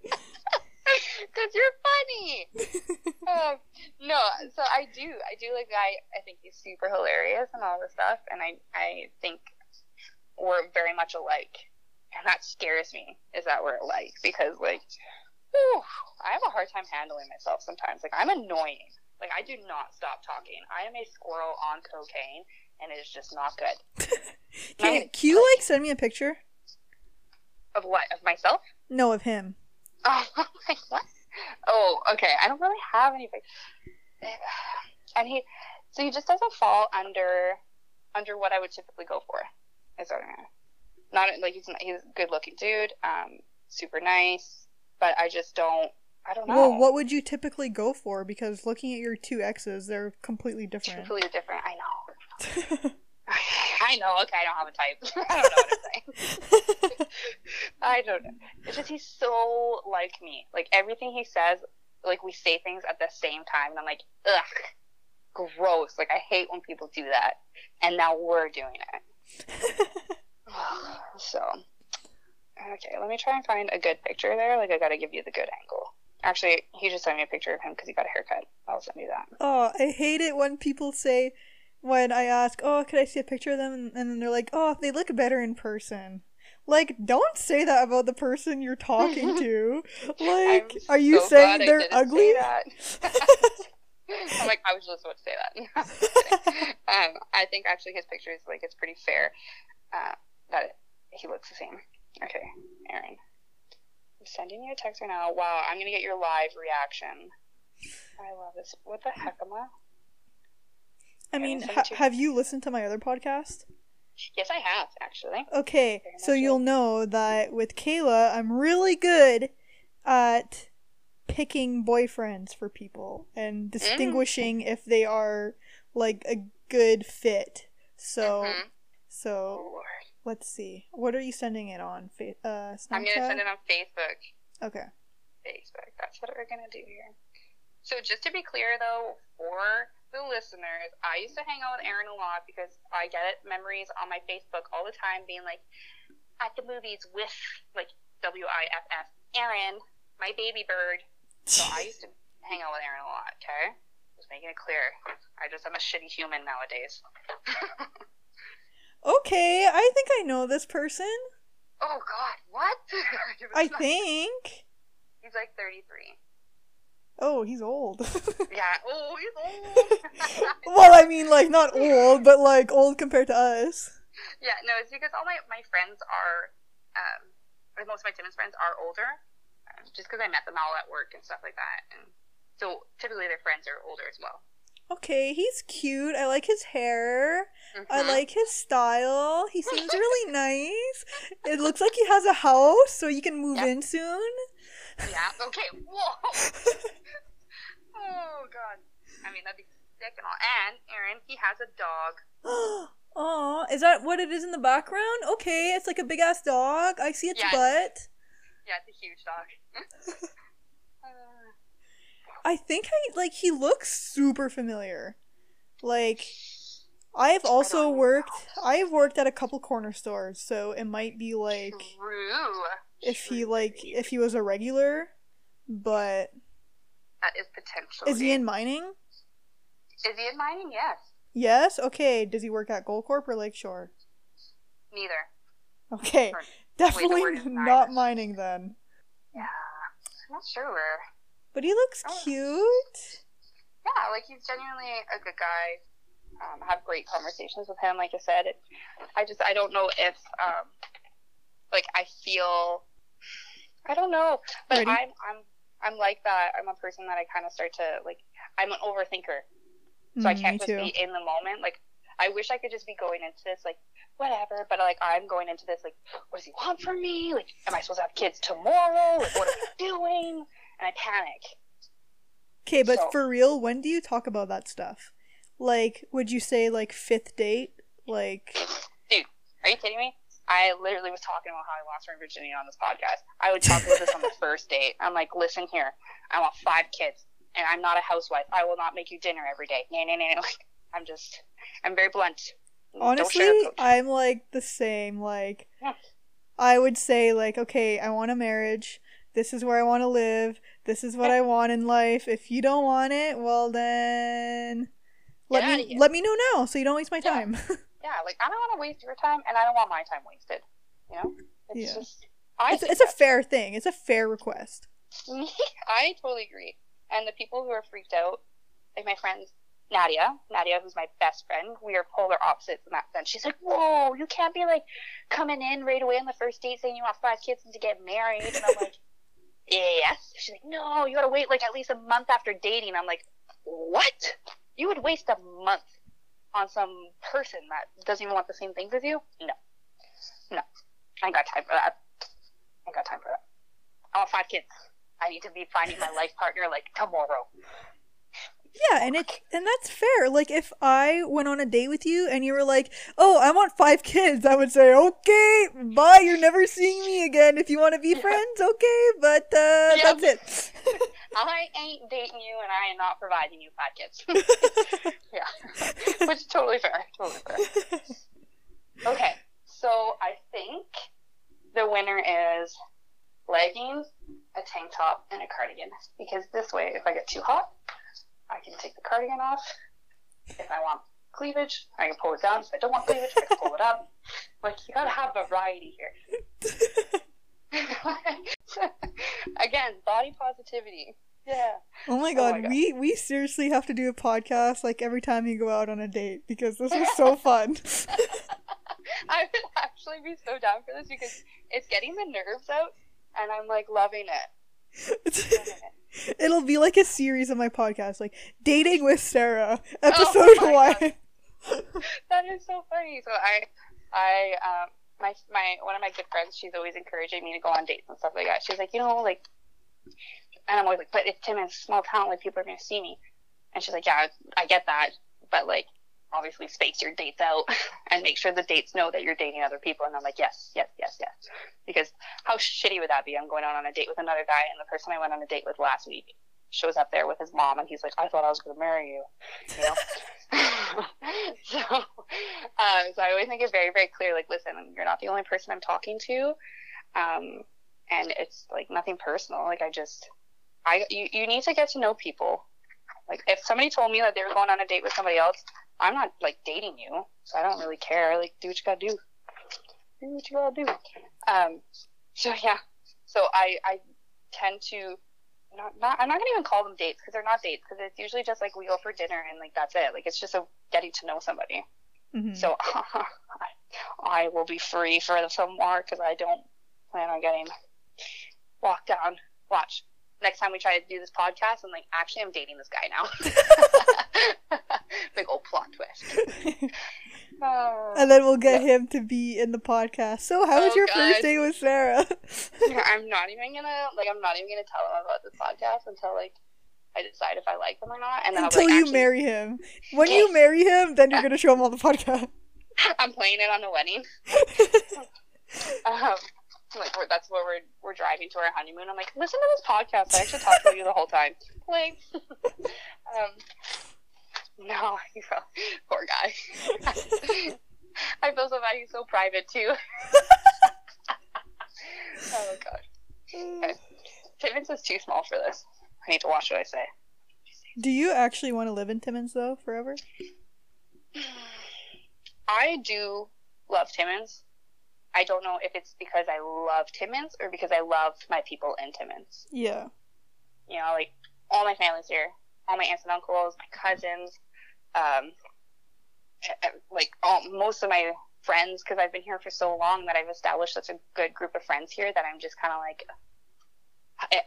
Because you're funny. um, no, so I do. I do like guy. I think he's super hilarious and all this stuff. And I, I think we're very much alike. And that scares me, is that we're alike. Because, like, whew, I have a hard time handling myself sometimes. Like, I'm annoying. Like, I do not stop talking. I am a squirrel on cocaine, and it is just not good. Nice. can you like send me a picture? Of what? Of myself? No, of him. Oh, like what? Oh, okay. I don't really have anything. And he, so he just doesn't fall under, under what I would typically go for. Is what I mean. Not like he's not, he's a good looking dude, um, super nice, but I just don't. I don't know. Well, what would you typically go for? Because looking at your two exes, they're completely different. Completely different. I know. I know. Okay, I don't have a type. I don't know what to say. I don't know. It's just he's so like me. Like everything he says, like we say things at the same time, and I'm like, ugh, gross. Like I hate when people do that. And now we're doing it. so, okay, let me try and find a good picture there. Like I got to give you the good angle. Actually, he just sent me a picture of him because he got a haircut. I'll send you that. oh, I hate it when people say, when I ask, oh, could I see a picture of them? And then they're like, oh, they look better in person. Like, don't say that about the person you're talking to. Like, are you saying they're say ugly? that. I'm like, I was just about to say that. Um, I think actually his picture is like it's pretty fair uh, that he looks the same. Okay, Erin, I'm sending you a text right now. Wow, I'm gonna get your live reaction. I love this. What the heck am I? I mean, ha- have you listened to my other podcast? Yes, I have actually. Okay, so you'll know that with Kayla, I'm really good at picking boyfriends for people and distinguishing if they are like a good fit. So, Mhm. so Oh let's see. What are you sending it on? Fa- uh, Snapchat. I'm gonna send it on Facebook. Okay. Facebook. That's what we're gonna do here. So just to be clear though, for the listeners, I used to hang out with Erin a lot because I get it memories on my Facebook all the time being like at the movies with like W I F F Erin, my baby bird. So I used to hang out with Erin a lot, okay? Just making it clear. I just am a shitty human nowadays. Okay, I think I know this person. oh god, what? I think. he's like thirty three. Oh, he's old. Yeah. Oh, he's old. well, I mean, like not old, but like old compared to us. Yeah, no, it's because all my, my friends are, um, most of my Timmins friends are older, um, just because I met them all at work and stuff like that. And so typically their friends are older as well. Okay, he's cute. I like his hair. I Mhm. like his style. He seems really nice. It looks like he has a house, so you can move Yep. in soon. Yeah. Okay. Whoa. oh God. I mean that'd be sick and all. And Erin, he has a dog. Oh, is that what it is in the background? Okay, it's like a big ass dog. I see its Yeah. butt. Yeah, it's a huge dog. Uh, I think I like he looks super familiar. Like I've also worked I've worked at a couple corner stores, so it might be like True. If he like if he was a regular, but that is potentially. is he in mining? Is he in mining? Yes. Yes. Okay. Does he work at Goldcorp or Lakeshore? Neither. Okay. Or- Definitely word is not neither. mining then. Yeah. I'm not sure. where. But he looks Oh. cute. Yeah, like he's genuinely a good guy. Um, I have great conversations with him. Like I said, it, I just I don't know if um, like I feel I don't know, but Ready? I'm I'm I'm like that. I'm a person that I kind of start to like. I'm an overthinker, so I Mm, can't just too. be in the moment. Like I wish I could just be going into this like whatever, but like I'm going into this like what does he want from me? Like am I supposed to have kids tomorrow? Like what am I doing? And I panic. Okay, but So- for real, when do you talk about that stuff? Like, would you say like fifth date? Like, dude, Are you kidding me? I literally was talking about how I lost my virginity on this podcast. I would talk about this on the first date. I'm like, listen here, I want five kids, and I'm not a housewife. I will not make you dinner every day. No, no, no. Like, I'm just, I'm very blunt. Honestly. I'm like the same. Like, Yeah. I would say like, okay, I want a marriage. This is where I want to live. This is what I want in life. If you don't want it, well then, let Get me let me know now so you don't waste my Yeah. time. yeah, like I don't want to waste your time, and I don't want my time wasted. You know, it's Yeah. just, I it's, it's a fair thing. It's a fair request. I totally agree. And the people who are freaked out, like my friends, Nadia, Nadia, who's my best friend, we are polar opposites in that sense. She's like, whoa, you can't be like coming in right away on the first date saying you want five kids and to get married. And I'm like, yes. She's like, no, you gotta wait like at least a month after dating. I'm like, what? You would waste a month on some person that doesn't even want the same things as you? No. No. I ain't got time for that. I ain't got time for that. I want five kids. I need to be finding my life partner like tomorrow. Yeah, and it and that's fair. Like if I went on a date with you and you were like, "Oh, I want five kids," I would say, "Okay, bye. You're never seeing me again. If you want to be friends, okay, but uh, Yep. that's it." I ain't dating you, and I am not providing you five kids. yeah, which is totally fair. Totally fair. Okay, so I think the winner is leggings, a tank top, and a cardigan. Because this way, if I get too hot, I can take the cardigan off. If I want cleavage, I can pull it down. If I don't want cleavage, I can pull it up. Like you gotta have variety here. Again, body positivity. Yeah. oh my Oh god, my God. we we seriously have to do a podcast like every time you go out on a date because this is so fun. I would actually be so down for this because it's getting the nerves out, and I'm like loving it. It'll be like a series of my podcast, like dating with Sarah, Oh episode my one. That is so funny. So I, I, um, my my one of my good friends, she's always encouraging me to go on dates and stuff like that. She's like, you know, like, and I'm always like, but it's Timmins a small town, like people are gonna see me. And she's like, yeah, I get that, but like, obviously space your dates out and make sure the dates know that you're dating other people. And I'm like, yes, yes, yes, yes. Because how shitty would that be? I'm going out on a date with another guy, and the person I went on a date with last week shows up there with his mom, and he's like, I thought I was going to marry you. You know? so, uh, so I always think it's very, very clear. Like, listen, you're not the only person I'm talking to, um, and it's like nothing personal. Like, I just, I you, you need to get to know people. Like, if somebody told me that they were going on a date with somebody else, I'm not like dating you, so I don't really care. Like, do what you gotta do. Do what you gotta do. Um, so yeah, so I I tend to not, not I'm not gonna even call them dates because they're not dates because it's usually just like we go for dinner and like that's it. Like it's just a getting to know somebody. Mhm. So I will be free for some more because I don't plan on getting walked down. Watch. Next time we try to do this podcast, I'm like, actually, I'm dating this guy now. Big old plot twist. Oh. and then we'll get him to be in the podcast. So, how was Oh, your God. first day with Sarah? I'm not even gonna like. I'm not even gonna tell him about this podcast until like I decide if I like him or not. And then Until like, you marry him. When you marry him, then you're gonna show him on the podcast. I'm playing it on the wedding. Um, like that's where we're we're driving to our honeymoon. I'm like, listen to this podcast. I actually talked to you the whole time. Like, um, no, you poor guy. I feel so bad. He's so private too. oh god, Okay. Timmins is too small for this. I need to watch what I say. Do you actually want to live in Timmins though forever? I do love Timmins. I don't know if it's because I love Timmins or because I love my people in Timmins. Yeah. You know, like all my family's here, all my aunts and uncles, my cousins, um, like all, most of my friends, because I've been here for so long that I've established such a good group of friends here that I'm just kind of like, I,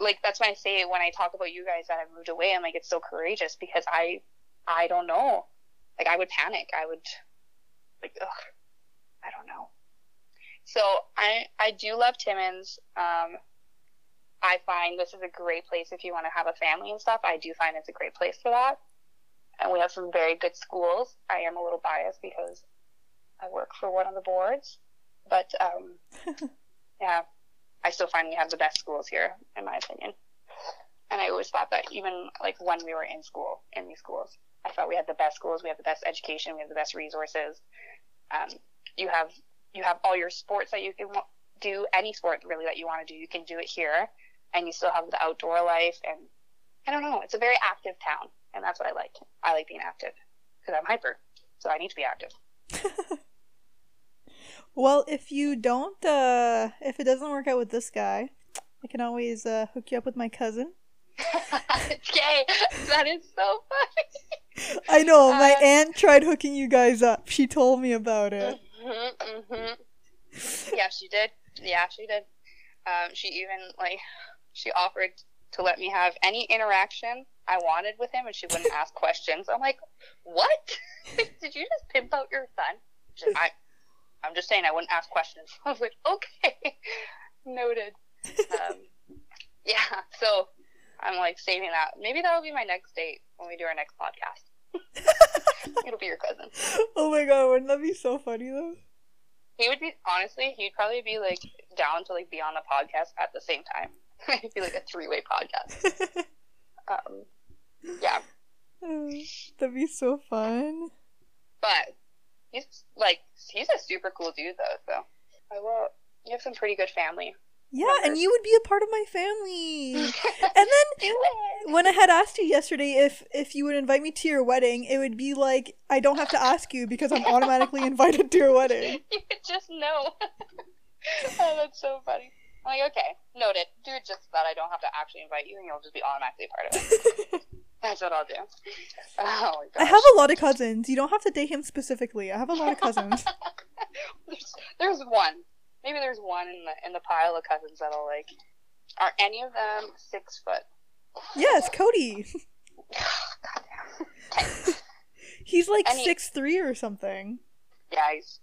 like that's why I say when I talk about you guys that I've moved away, I'm like it's so courageous because I, I don't know, like I would panic, I would, like, ugh, I don't know. So I I do love Timmins. Um, I find this is a great place if you want to have a family and stuff. I do find it's a great place for that. And we have some very good schools. I am a little biased because I work for one of the boards, but um, yeah, I still find we have the best schools here, in my opinion. And I always thought that even like when we were in school, in these schools, I thought we had the best schools, we have the best education, we have the best resources. Um, you have you have all your sports that you can do, any sport really that you want to do, you can do it here, and you still have the outdoor life. And I don't know, it's a very active town, and that's what I like. I like being active because I'm hyper, so I need to be active. Well, if you don't, uh, if it doesn't work out with this guy, I can always uh, hook you up with my cousin. okay, That is so funny. I know, my Uh, aunt tried hooking you guys up. She told me about it. Hmm hmm Yeah, she did. Yeah, she did. Um, she even like she offered to let me have any interaction I wanted with him, and she wouldn't ask questions. I'm like, what? did you just pimp out your son? I, I'm just saying I wouldn't ask questions. I was like, okay, noted. Um, yeah, so I'm like saving that. Maybe that'll be my next date when we do our next podcast. It'll be your cousin. Oh my god, wouldn't that be so funny though? He would be honestly, he'd probably be like down to like be on the podcast at the same time. It'd be like a three way podcast. Um, yeah, That'd be so fun. but he's like he's a super cool dude though. So I will. You have some pretty good family. Yeah, and you would be a part of my family. And then when I had asked you yesterday if if you would invite me to your wedding, it would be like I don't have to ask you because I'm automatically invited to your wedding. You could just know. oh, that's so funny. I'm like, okay, noted. Do it just so that I don't have to actually invite you, and you'll just be automatically a part of it. That's what I'll do. Oh my gosh. I have a lot of cousins. You don't have to date him specifically. I have a lot of cousins. there's, there's one. Maybe there's one in the in the pile of cousins that'll like. Are any of them six foot? yes, Cody. Goddamn. He's like Any- six three or something. Yeah, he's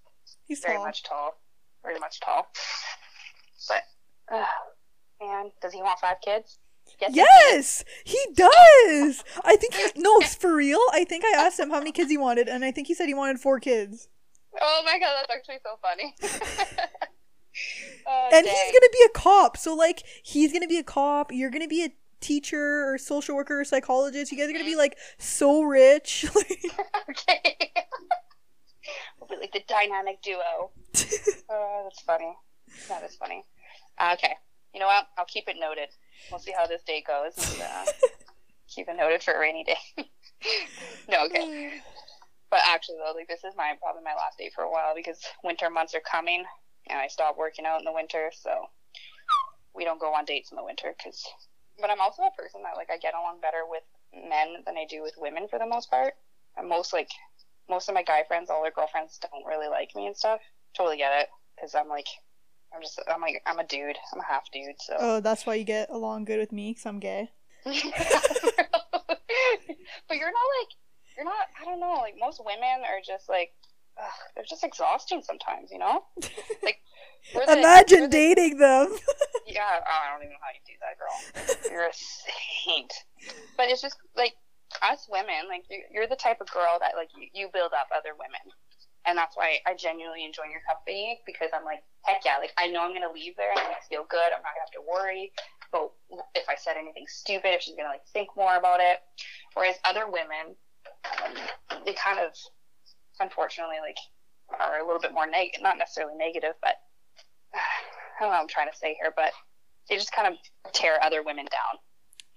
He's very tall. much tall. Very much tall. But, uh, man, does he want five kids? Yes. he Yes, he does. I think he, no, for real. I think I asked him how many kids he wanted, and I think he said he wanted four kids. Oh my god, that's actually so funny. Oh, and dang. he's gonna be a cop. So like, he's gonna be a cop. You're gonna be a teacher or social worker or psychologist. You guys are gonna be like so rich. okay. we'll be like the dynamic duo. Oh, that's funny. That is funny. Uh, okay. You know what? I'll keep it noted. We'll see how this day goes. And, uh, keep it noted for a rainy day. no, okay. But actually, though, like this is my probably my last day for a while because winter months are coming, and I stop working out in the winter, so we don't go on dates in the winter. Cause, but I'm also a person that like I get along better with men than I do with women for the most part. And most like most of my guy friends, all their girlfriends don't really like me and stuff. Totally get it, because I'm like I'm just I'm like I'm a dude. I'm a half dude. So. Oh, that's why you get along good with me, cause I'm gay. but you're not like you're not. I don't know. Like most women are just like ugh, they're just exhausting sometimes. You know. Like the- Imagine the- dating them. Yeah, oh, I don't even know how you do that, girl. You're a saint. But it's just like us women, like you- you're the type of girl that like you, you build up other women, and that's why I genuinely enjoy your company because I'm like, heck yeah, like I know I'm gonna leave there and I'm gonna feel good. I'm not gonna have to worry about if I said anything stupid, if she's gonna like think more about it. Whereas other women, um, they kind of, unfortunately, like are a little bit more negative, not necessarily negative, but I don't know what I'm trying to say here, but they just kind of tear other women down.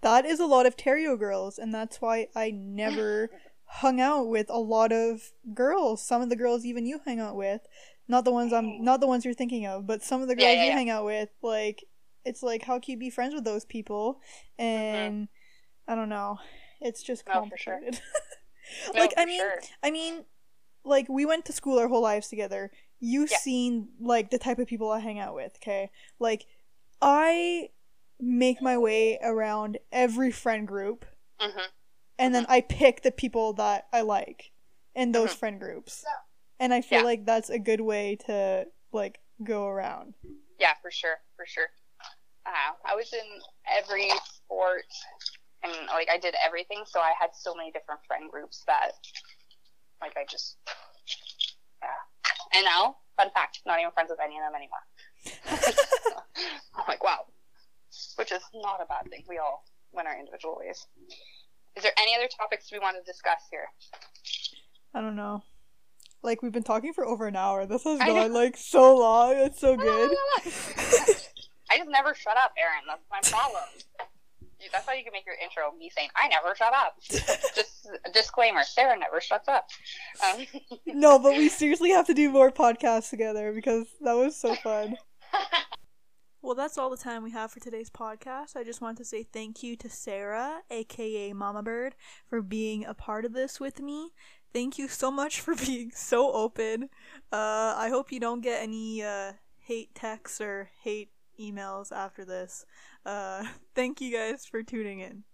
that is a lot of Terrio girls, and that's why I never hung out with a lot of girls. Some of the girls even you hang out with, not the ones I'm, not the ones you're thinking of, but some of the girls Yeah, yeah, you yeah. hang out with, like it's like how can you be friends with those people? And I don't know, it's just Mm-hmm. No, for sure. complicated. No, like I mean, sure. I mean, like we went to school our whole lives together. You've Yeah. seen like the type of people I hang out with, okay? Like I make my way around every friend group hmm and then I pick the people that I like in those Mhm. friend groups. And I feel Yeah. like that's a good way to like go around. Yeah, for sure, for sure. Uh, I was in every sport, and like I did everything, so I had so many different friend groups that, like, I just, yeah. And now, fun fact, not even friends with any of them anymore. I'm like, wow, which is not a bad thing. We all went our individual ways. Is there any other topics we want to discuss here? I don't know. Like we've been talking for over an hour. This has I gone like so long. It's so good. I just never shut up, Erin. That's my problem. You- That's how you can make your intro me saying, I never shut up. just disclaimer Sarah never shuts up. Um, no, but we seriously have to do more podcasts together because that was so fun. Well, that's all the time we have for today's podcast. I just want to say thank you to Sarah, aka Mama Bird, for being a part of this with me. Thank you so much for being so open. Uh, I hope you don't get any uh, hate texts or hate emails after this. Uh, thank you guys for tuning in.